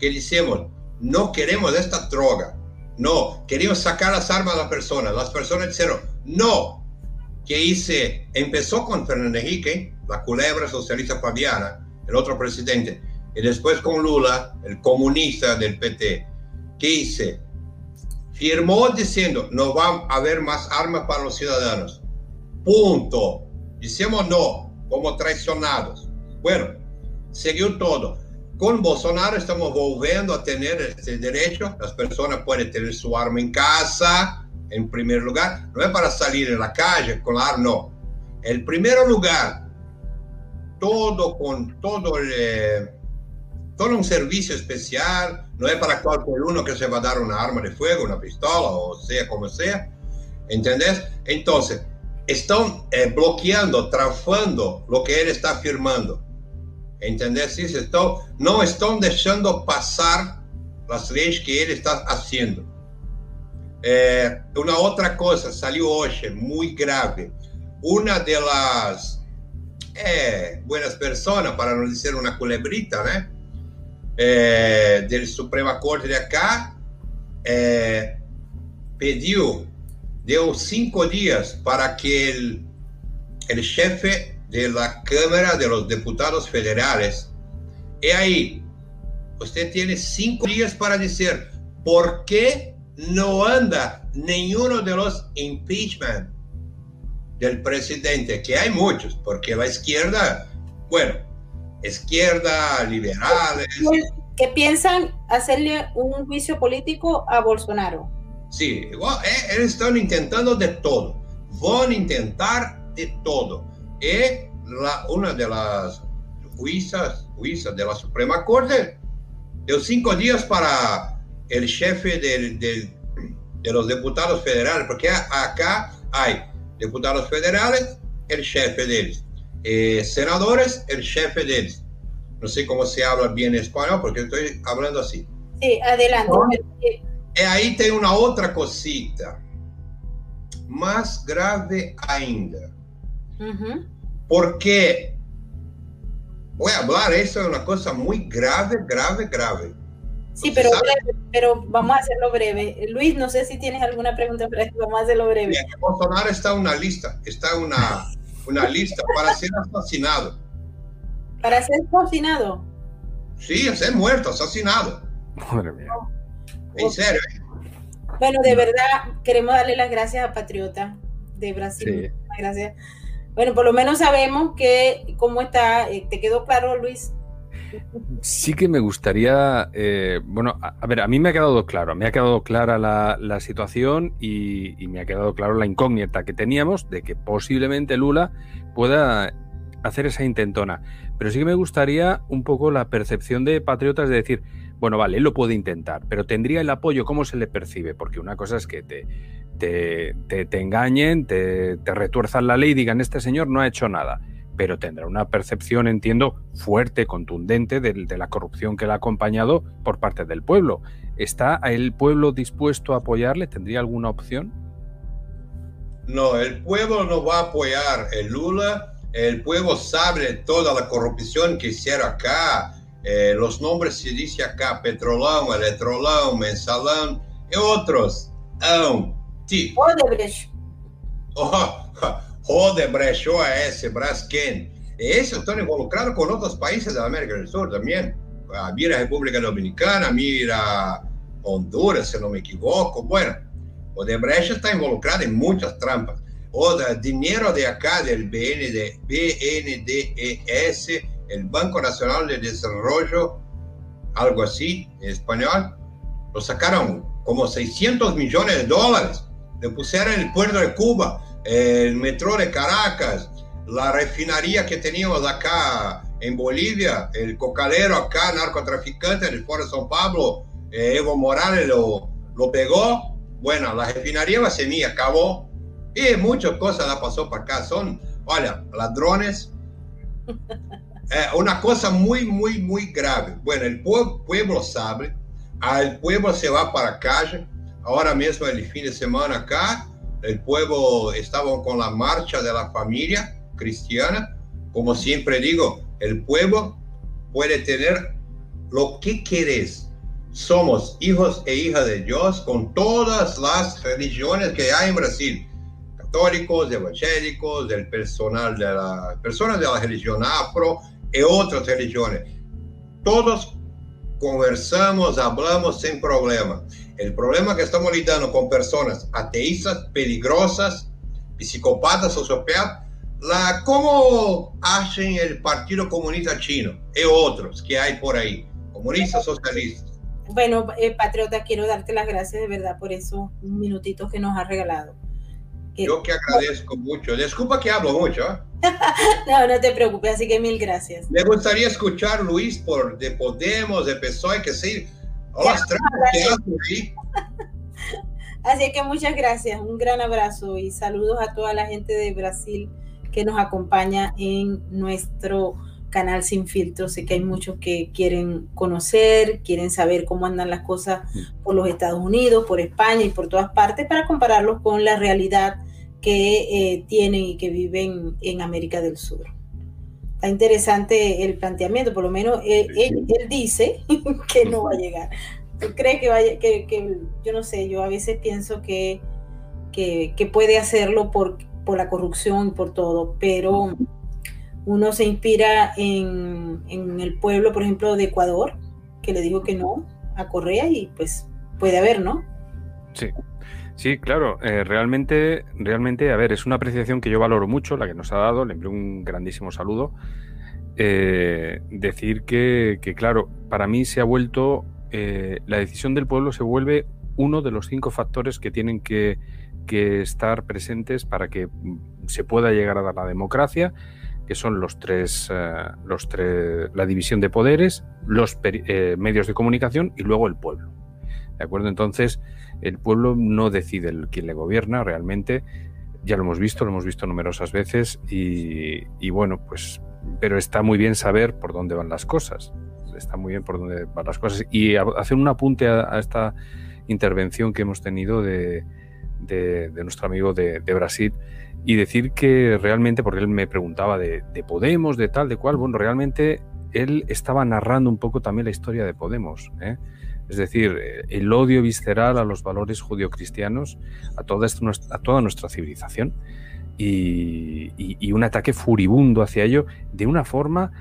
C: que decimos, no queremos esta droga, no, queremos sacar las armas a las personas. Las personas dijeron, no, que hice, empezó con Fernando Henrique, la culebra socialista fabiana, el otro presidente, y después con Lula, el comunista del PT, que hice, firmó diciendo, no va a haber más armas para los ciudadanos. Punto. Dicemos no, como traicionados. Bueno, siguió todo. Con Bolsonaro estamos volviendo a tener este derecho. Las personas pueden tener su arma en casa, en primer lugar. No es para salir en la calle con la arma, no. El primer lugar, todo con todo eh, todo un servicio especial. No es para cualquier uno que se va a dar una arma de fuego, una pistola o sea como sea. ¿Entendés? Entonces, están eh, bloqueando, trafando lo que él está firmando. ¿Entendés? Sí, están, no están dejando pasar las leyes que él está haciendo. Eh, una otra cosa salió hoy muy grave. Una de las eh, buenas personas, para no decir una culebrita, ¿no? Eh, del Suprema Corte de acá, eh, pidió, dio cinco días para que el, el jefe de la Cámara de los Diputados Federales. Y ahí, usted tiene cinco días para decir por qué no anda ninguno de los impeachment del presidente, que hay muchos, porque la izquierda, bueno, izquierda, liberales.
A: Que piensan hacerle un juicio político a Bolsonaro.
C: Sí, ellos están intentando de todo. Van a intentar de todo. Y la, una de las juicias, juicias de la Suprema Corte dio cinco días para el jefe del, del, de los diputados federales, porque acá hay diputados federales, el jefe de ellos, eh, senadores, el jefe de ellos. No sé cómo se habla bien español, porque estoy hablando así.
A: Sí, adelante.
C: Y ahí tem una otra cosita, más grave ainda. Porque, voy a hablar, eso es una cosa muy grave, grave, grave.
A: Sí, pero, pero vamos a hacerlo breve. Luis, no sé si tienes alguna pregunta para esto, vamos a hacerlo breve. Bien,
C: Bolsonaro está en una lista, está en una, una lista para ser asesinado.
A: ¿Para ser asesinado?
C: Sí, ser muerto, asesinado.
B: Madre mía.
C: En serio. ¿eh?
A: Bueno, de verdad, queremos darle las gracias a Patriota de Brasil. Sí. Gracias. Bueno, por lo menos sabemos que cómo está. Eh, ¿Te quedó claro, Luis?
B: Sí que me gustaría, eh, bueno, a, ver, a mí me ha quedado claro, me ha quedado clara la, situación y, me ha quedado claro la incógnita que teníamos de que posiblemente Lula pueda hacer esa intentona. Pero sí que me gustaría un poco la percepción de patriotas de decir, bueno, vale, él lo puede intentar, pero tendría el apoyo, ¿cómo se le percibe? Porque una cosa es que te, te, te, engañen, te, te retuerzan la ley y digan, este señor no ha hecho nada pero tendrá una percepción, entiendo, fuerte, contundente de, de, la corrupción que le ha acompañado por parte del pueblo. ¿Está el pueblo dispuesto a apoyarle? ¿Tendría alguna opción?
C: No, el pueblo no va a apoyar el Lula. El pueblo sabe toda la corrupción que hicieron acá. Eh, los nombres se dice acá, Petrolão, Eletrolão, Mensalão y otros. Um,
A: Odebrecht.
C: Oh, Odebrecht, OAS, Braskem. Esses estão involucrados com outros países da América do Sul também. Mira a República Dominicana, mira Honduras, se não me equivoco. Bueno, Odebrecht está involucrado em muitas trampas. O dinheiro de acá, del BND, BNDES, el Banco Nacional de Desarrollo, algo así en español, lo sacaron como 600 millones de dólares. Le pusieron en el puerto de Cuba el metro de Caracas, la refinería que teníamos acá en Bolivia, el cocalero acá, narcotraficante del Foro de São Pablo, eh, Evo Morales lo, lo pegó. Bueno, la refinería va a ser mía, acabó. Y muchas cosas la pasó para acá. Son, oye, ladrones. <laughs> Eh, una cosa muy, muy, muy grave. Bueno, el pueblo, pueblo sabe, el pueblo se va para la calle. Ahora mismo, el fin de semana acá, el pueblo estaba con la marcha de la familia cristiana. Como siempre digo, el pueblo puede tener lo que quieres. Somos hijos e hijas de Dios con todas las religiones que hay en Brasil. Católicos, evangélicos, del personal de la personas de la religión afro y otras religiones. Todos conversamos, hablamos sin problema. El problema que estamos lidando con personas ateístas, peligrosas, psicópatas, sociopatas, la, cómo hacen el Partido Comunista Chino y otros que hay por ahí, comunistas, socialistas.
A: Bueno, eh, Patriota, quiero darte las gracias de verdad por esos minutitos que nos has regalado.
C: Yo que agradezco mucho. Disculpa que hablo mucho. ¿eh? <laughs>
A: no, no te preocupes, así que mil gracias.
C: Me gustaría escuchar Luis por de Podemos, de PSOE, que sí. Ostras,
A: ¿qué <laughs> Así que muchas gracias, un gran abrazo y saludos a toda la gente de Brasil que nos acompaña en nuestro canal Sin Filtro. Sé que hay muchos que quieren conocer, quieren saber cómo andan las cosas por los Estados Unidos, por España y por todas partes para compararlos con la realidad que eh, tienen y que viven en América del Sur. Está interesante el planteamiento, por lo menos él, dice <laughs> que no va a llegar. cree que vaya, que, que, yo no sé, yo a veces pienso que, que, puede hacerlo por, por la corrupción y por todo, pero uno se inspira en, en el pueblo, por ejemplo, de Ecuador, que le dijo que no a Correa y pues puede haber, ¿no?
B: Sí, Sí, claro, eh, realmente, realmente, a ver, es una apreciación que yo valoro mucho, la que nos ha dado, le envío un grandísimo saludo. Eh, decir que, claro, para mí se ha vuelto, eh, la decisión del pueblo se vuelve uno de los cinco factores que tienen que, estar presentes para que se pueda llegar a dar la democracia, que son los tres, los tres la división de poderes, los medios de comunicación y luego el pueblo. ¿De acuerdo? Entonces, el pueblo no decide quién le gobierna realmente. Ya lo hemos visto, lo hemos visto numerosas veces y, bueno, pues, pero está muy bien saber por dónde van las cosas. Está muy bien por dónde van las cosas. Y hacer un apunte a, esta intervención que hemos tenido de, nuestro amigo de, Brasil y decir que realmente, porque él me preguntaba de, de, Podemos, de tal, de cual, bueno, realmente él estaba narrando un poco también la historia de Podemos. ¿eh? Es decir, eh, el odio visceral a los valores judio-cristianos, a, toda, a toda nuestra civilización, y, un ataque furibundo hacia ello de una forma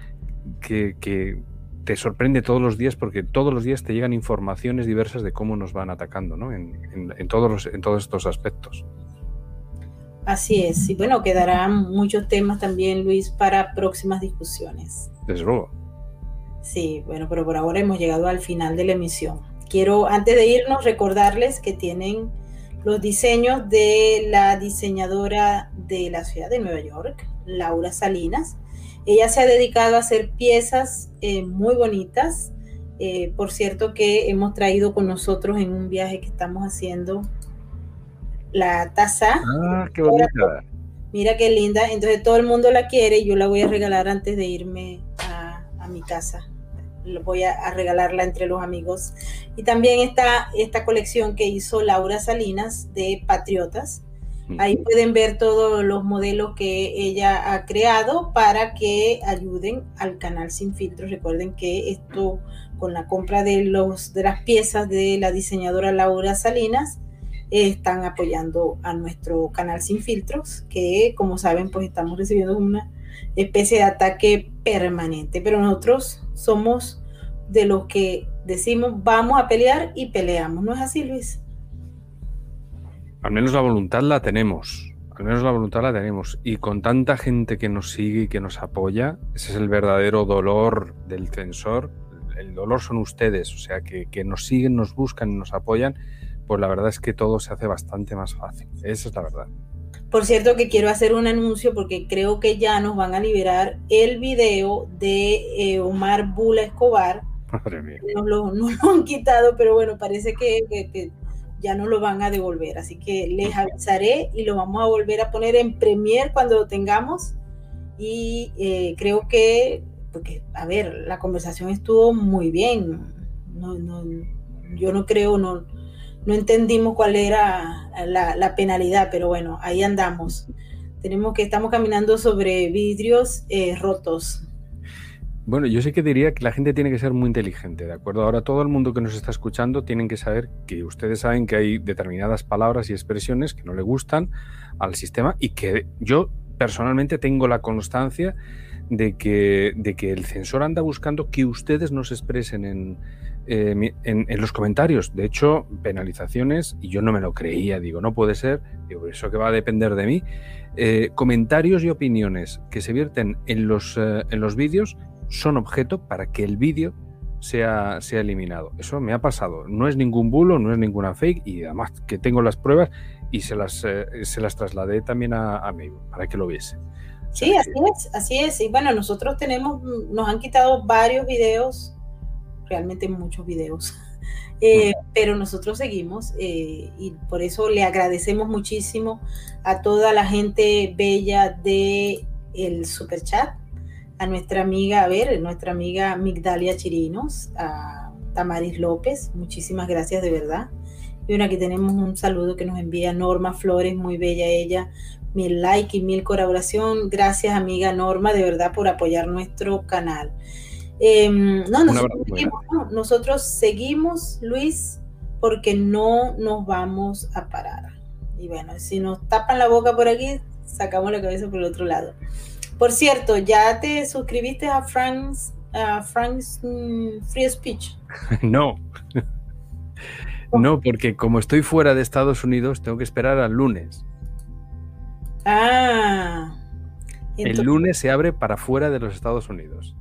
B: que, te sorprende todos los días porque todos los días te llegan informaciones diversas de cómo nos van atacando ¿no? en, todos en todos estos aspectos.
A: Así es, y bueno, quedarán muchos temas también, Luis, para próximas discusiones.
B: Desde luego.
A: Sí, bueno, pero por ahora hemos llegado al final de la emisión. Quiero, antes de irnos, recordarles que tienen los diseños de la diseñadora de la ciudad de Nueva York, Laura Salinas. Ella se ha dedicado a hacer piezas eh, muy bonitas. Eh, por cierto que hemos traído con nosotros en un viaje que estamos haciendo la taza.
B: Ah, qué bonita.
A: Mira qué linda. Entonces todo el mundo la quiere y yo la voy a regalar antes de irme a, a mi casa voy a, regalarla entre los amigos. Y también está esta colección que hizo Laura Salinas de Patriotas. Ahí pueden ver todos los modelos que ella ha creado para que ayuden al canal Sin Filtros. Recuerden que esto con la compra de, los, de las piezas de la diseñadora Laura Salinas están apoyando a nuestro canal Sin Filtros, que como saben pues estamos recibiendo una especie de ataque permanente, pero nosotros somos de los que decimos vamos a pelear y peleamos, ¿no es así, Luis?
B: Al menos la voluntad la tenemos, al menos la voluntad la tenemos. Y con tanta gente que nos sigue y que nos apoya, ese es el verdadero dolor del censor. El dolor son ustedes, o sea, que, que nos siguen, nos buscan y nos apoyan, pues la verdad es que todo se hace bastante más fácil. Esa es la verdad.
A: Por cierto que quiero hacer un anuncio porque creo que ya nos van a liberar el video de eh, Omar Bula Escobar. Madre mía. Nos lo, <laughs> han quitado, pero bueno, parece que, ya no lo van a devolver. Así que les avisaré y lo vamos a volver a poner en Premiere cuando lo tengamos. Y eh, creo que, porque, a ver, la conversación estuvo muy bien. yo no creo, no, no entendimos cuál era la, penalidad, pero bueno, ahí andamos. Tenemos que, estamos caminando sobre vidrios eh, rotos.
B: Bueno, yo sé que diría que la gente tiene que ser muy inteligente, ¿de acuerdo? Ahora todo el mundo que nos está escuchando tienen que saber que ustedes saben que hay determinadas palabras y expresiones que no le gustan al sistema y que yo personalmente tengo la constancia de que, de que el censor anda buscando que ustedes nos expresen en, eh, en, los comentarios. De hecho, penalizaciones, y yo no me lo creía, digo, no puede ser, digo, eso que va a depender de mí. Eh, comentarios y opiniones que se vierten en los, eh, en los vídeos son objeto para que el vídeo sea, sea eliminado. Eso me ha pasado. No es ningún bulo, no es ninguna fake, y además que tengo las pruebas y se las, se las trasladé también a, a para que lo viese.
A: Sí, así es, así es. Y bueno, nosotros tenemos, nos han quitado varios videos realmente muchos videos. <laughs> Eh, pero nosotros seguimos eh, y por eso le agradecemos muchísimo a toda la gente bella de el super chat, a nuestra amiga, a ver, nuestra amiga Migdalia Chirinos, a Tamaris López, muchísimas gracias de verdad. Y una que tenemos un saludo que nos envía Norma Flores, muy bella ella, mil like y mil colaboración. Gracias amiga Norma, de verdad por apoyar nuestro canal. Em, no, nosotros seguimos, Luis, porque no nos vamos a parar. Y bueno, si nos tapan la boca por aquí, sacamos la cabeza por el otro lado. Por cierto, ¿ya te suscribiste a Frank's, Frank's mm, Free Speech? <laughs>
B: No. No, porque como estoy fuera de Estados Unidos, tengo que esperar al lunes.
A: Ah.
B: el lunes se abre para fuera de los Estados Unidos.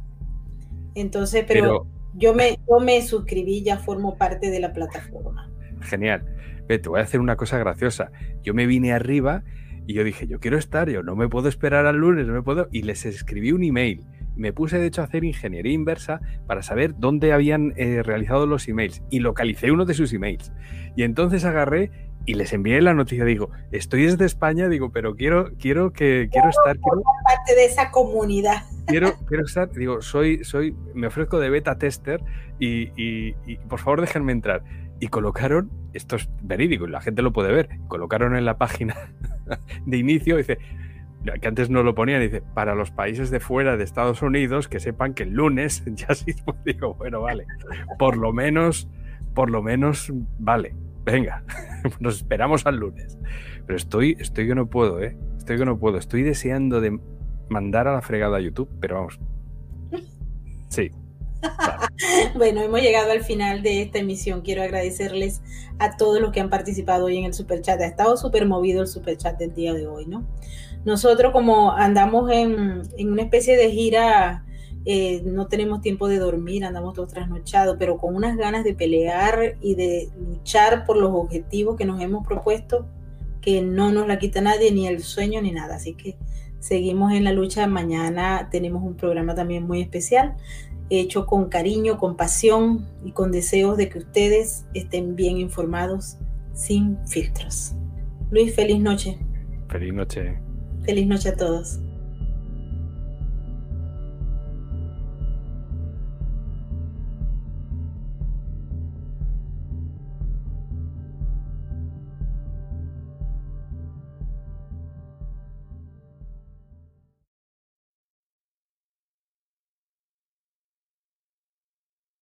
A: Entonces, pero, yo, me, yo me suscribí, ya formo parte de la plataforma.
B: Genial. te voy a hacer una cosa graciosa. Yo me vine arriba y yo dije, yo quiero estar, yo no me puedo esperar al lunes, no me puedo. Y les escribí un email. Me puse de hecho a hacer ingeniería inversa para saber dónde habían eh, realizado los emails y localicé uno de sus emails. Y entonces agarré y les envié la noticia, digo, estoy desde España, digo, pero quiero, quiero que quiero estar. Quiero,
A: parte de esa comunidad.
B: Quiero, <laughs> quiero estar, digo, soy, soy, me ofrezco de beta tester y, y, por favor déjenme entrar. Y colocaron, esto es verídico, la gente lo puede ver, colocaron en la página <laughs> de inicio, dice, que antes no lo ponían, dice, para los países de fuera de Estados Unidos, que sepan que el lunes <laughs> ya sí, pues digo, bueno, vale, por lo menos, por lo menos, vale, venga, <laughs> nos esperamos al lunes. Pero estoy, estoy que no puedo, ¿eh? Estoy que no puedo. Estoy deseando de mandar a la fregada a YouTube, pero vamos. Sí. <laughs>
A: bueno, hemos llegado al final de esta emisión. Quiero agradecerles a todos los que han participado hoy en el superchat. Ha estado súper movido el superchat del día de hoy, ¿no? Nosotros como andamos en, en una especie de gira eh, no tenemos tiempo de dormir, andamos todos trasnochados, pero con unas ganas de pelear y de luchar por los objetivos que nos hemos propuesto, que no nos la quita nadie, ni el sueño, ni nada. Así que seguimos en la lucha. Mañana tenemos un programa también muy especial, hecho con cariño, con pasión y con deseos de que ustedes estén bien informados, sin filtros. Luis, feliz noche.
B: Feliz noche.
A: Feliz noche a todos.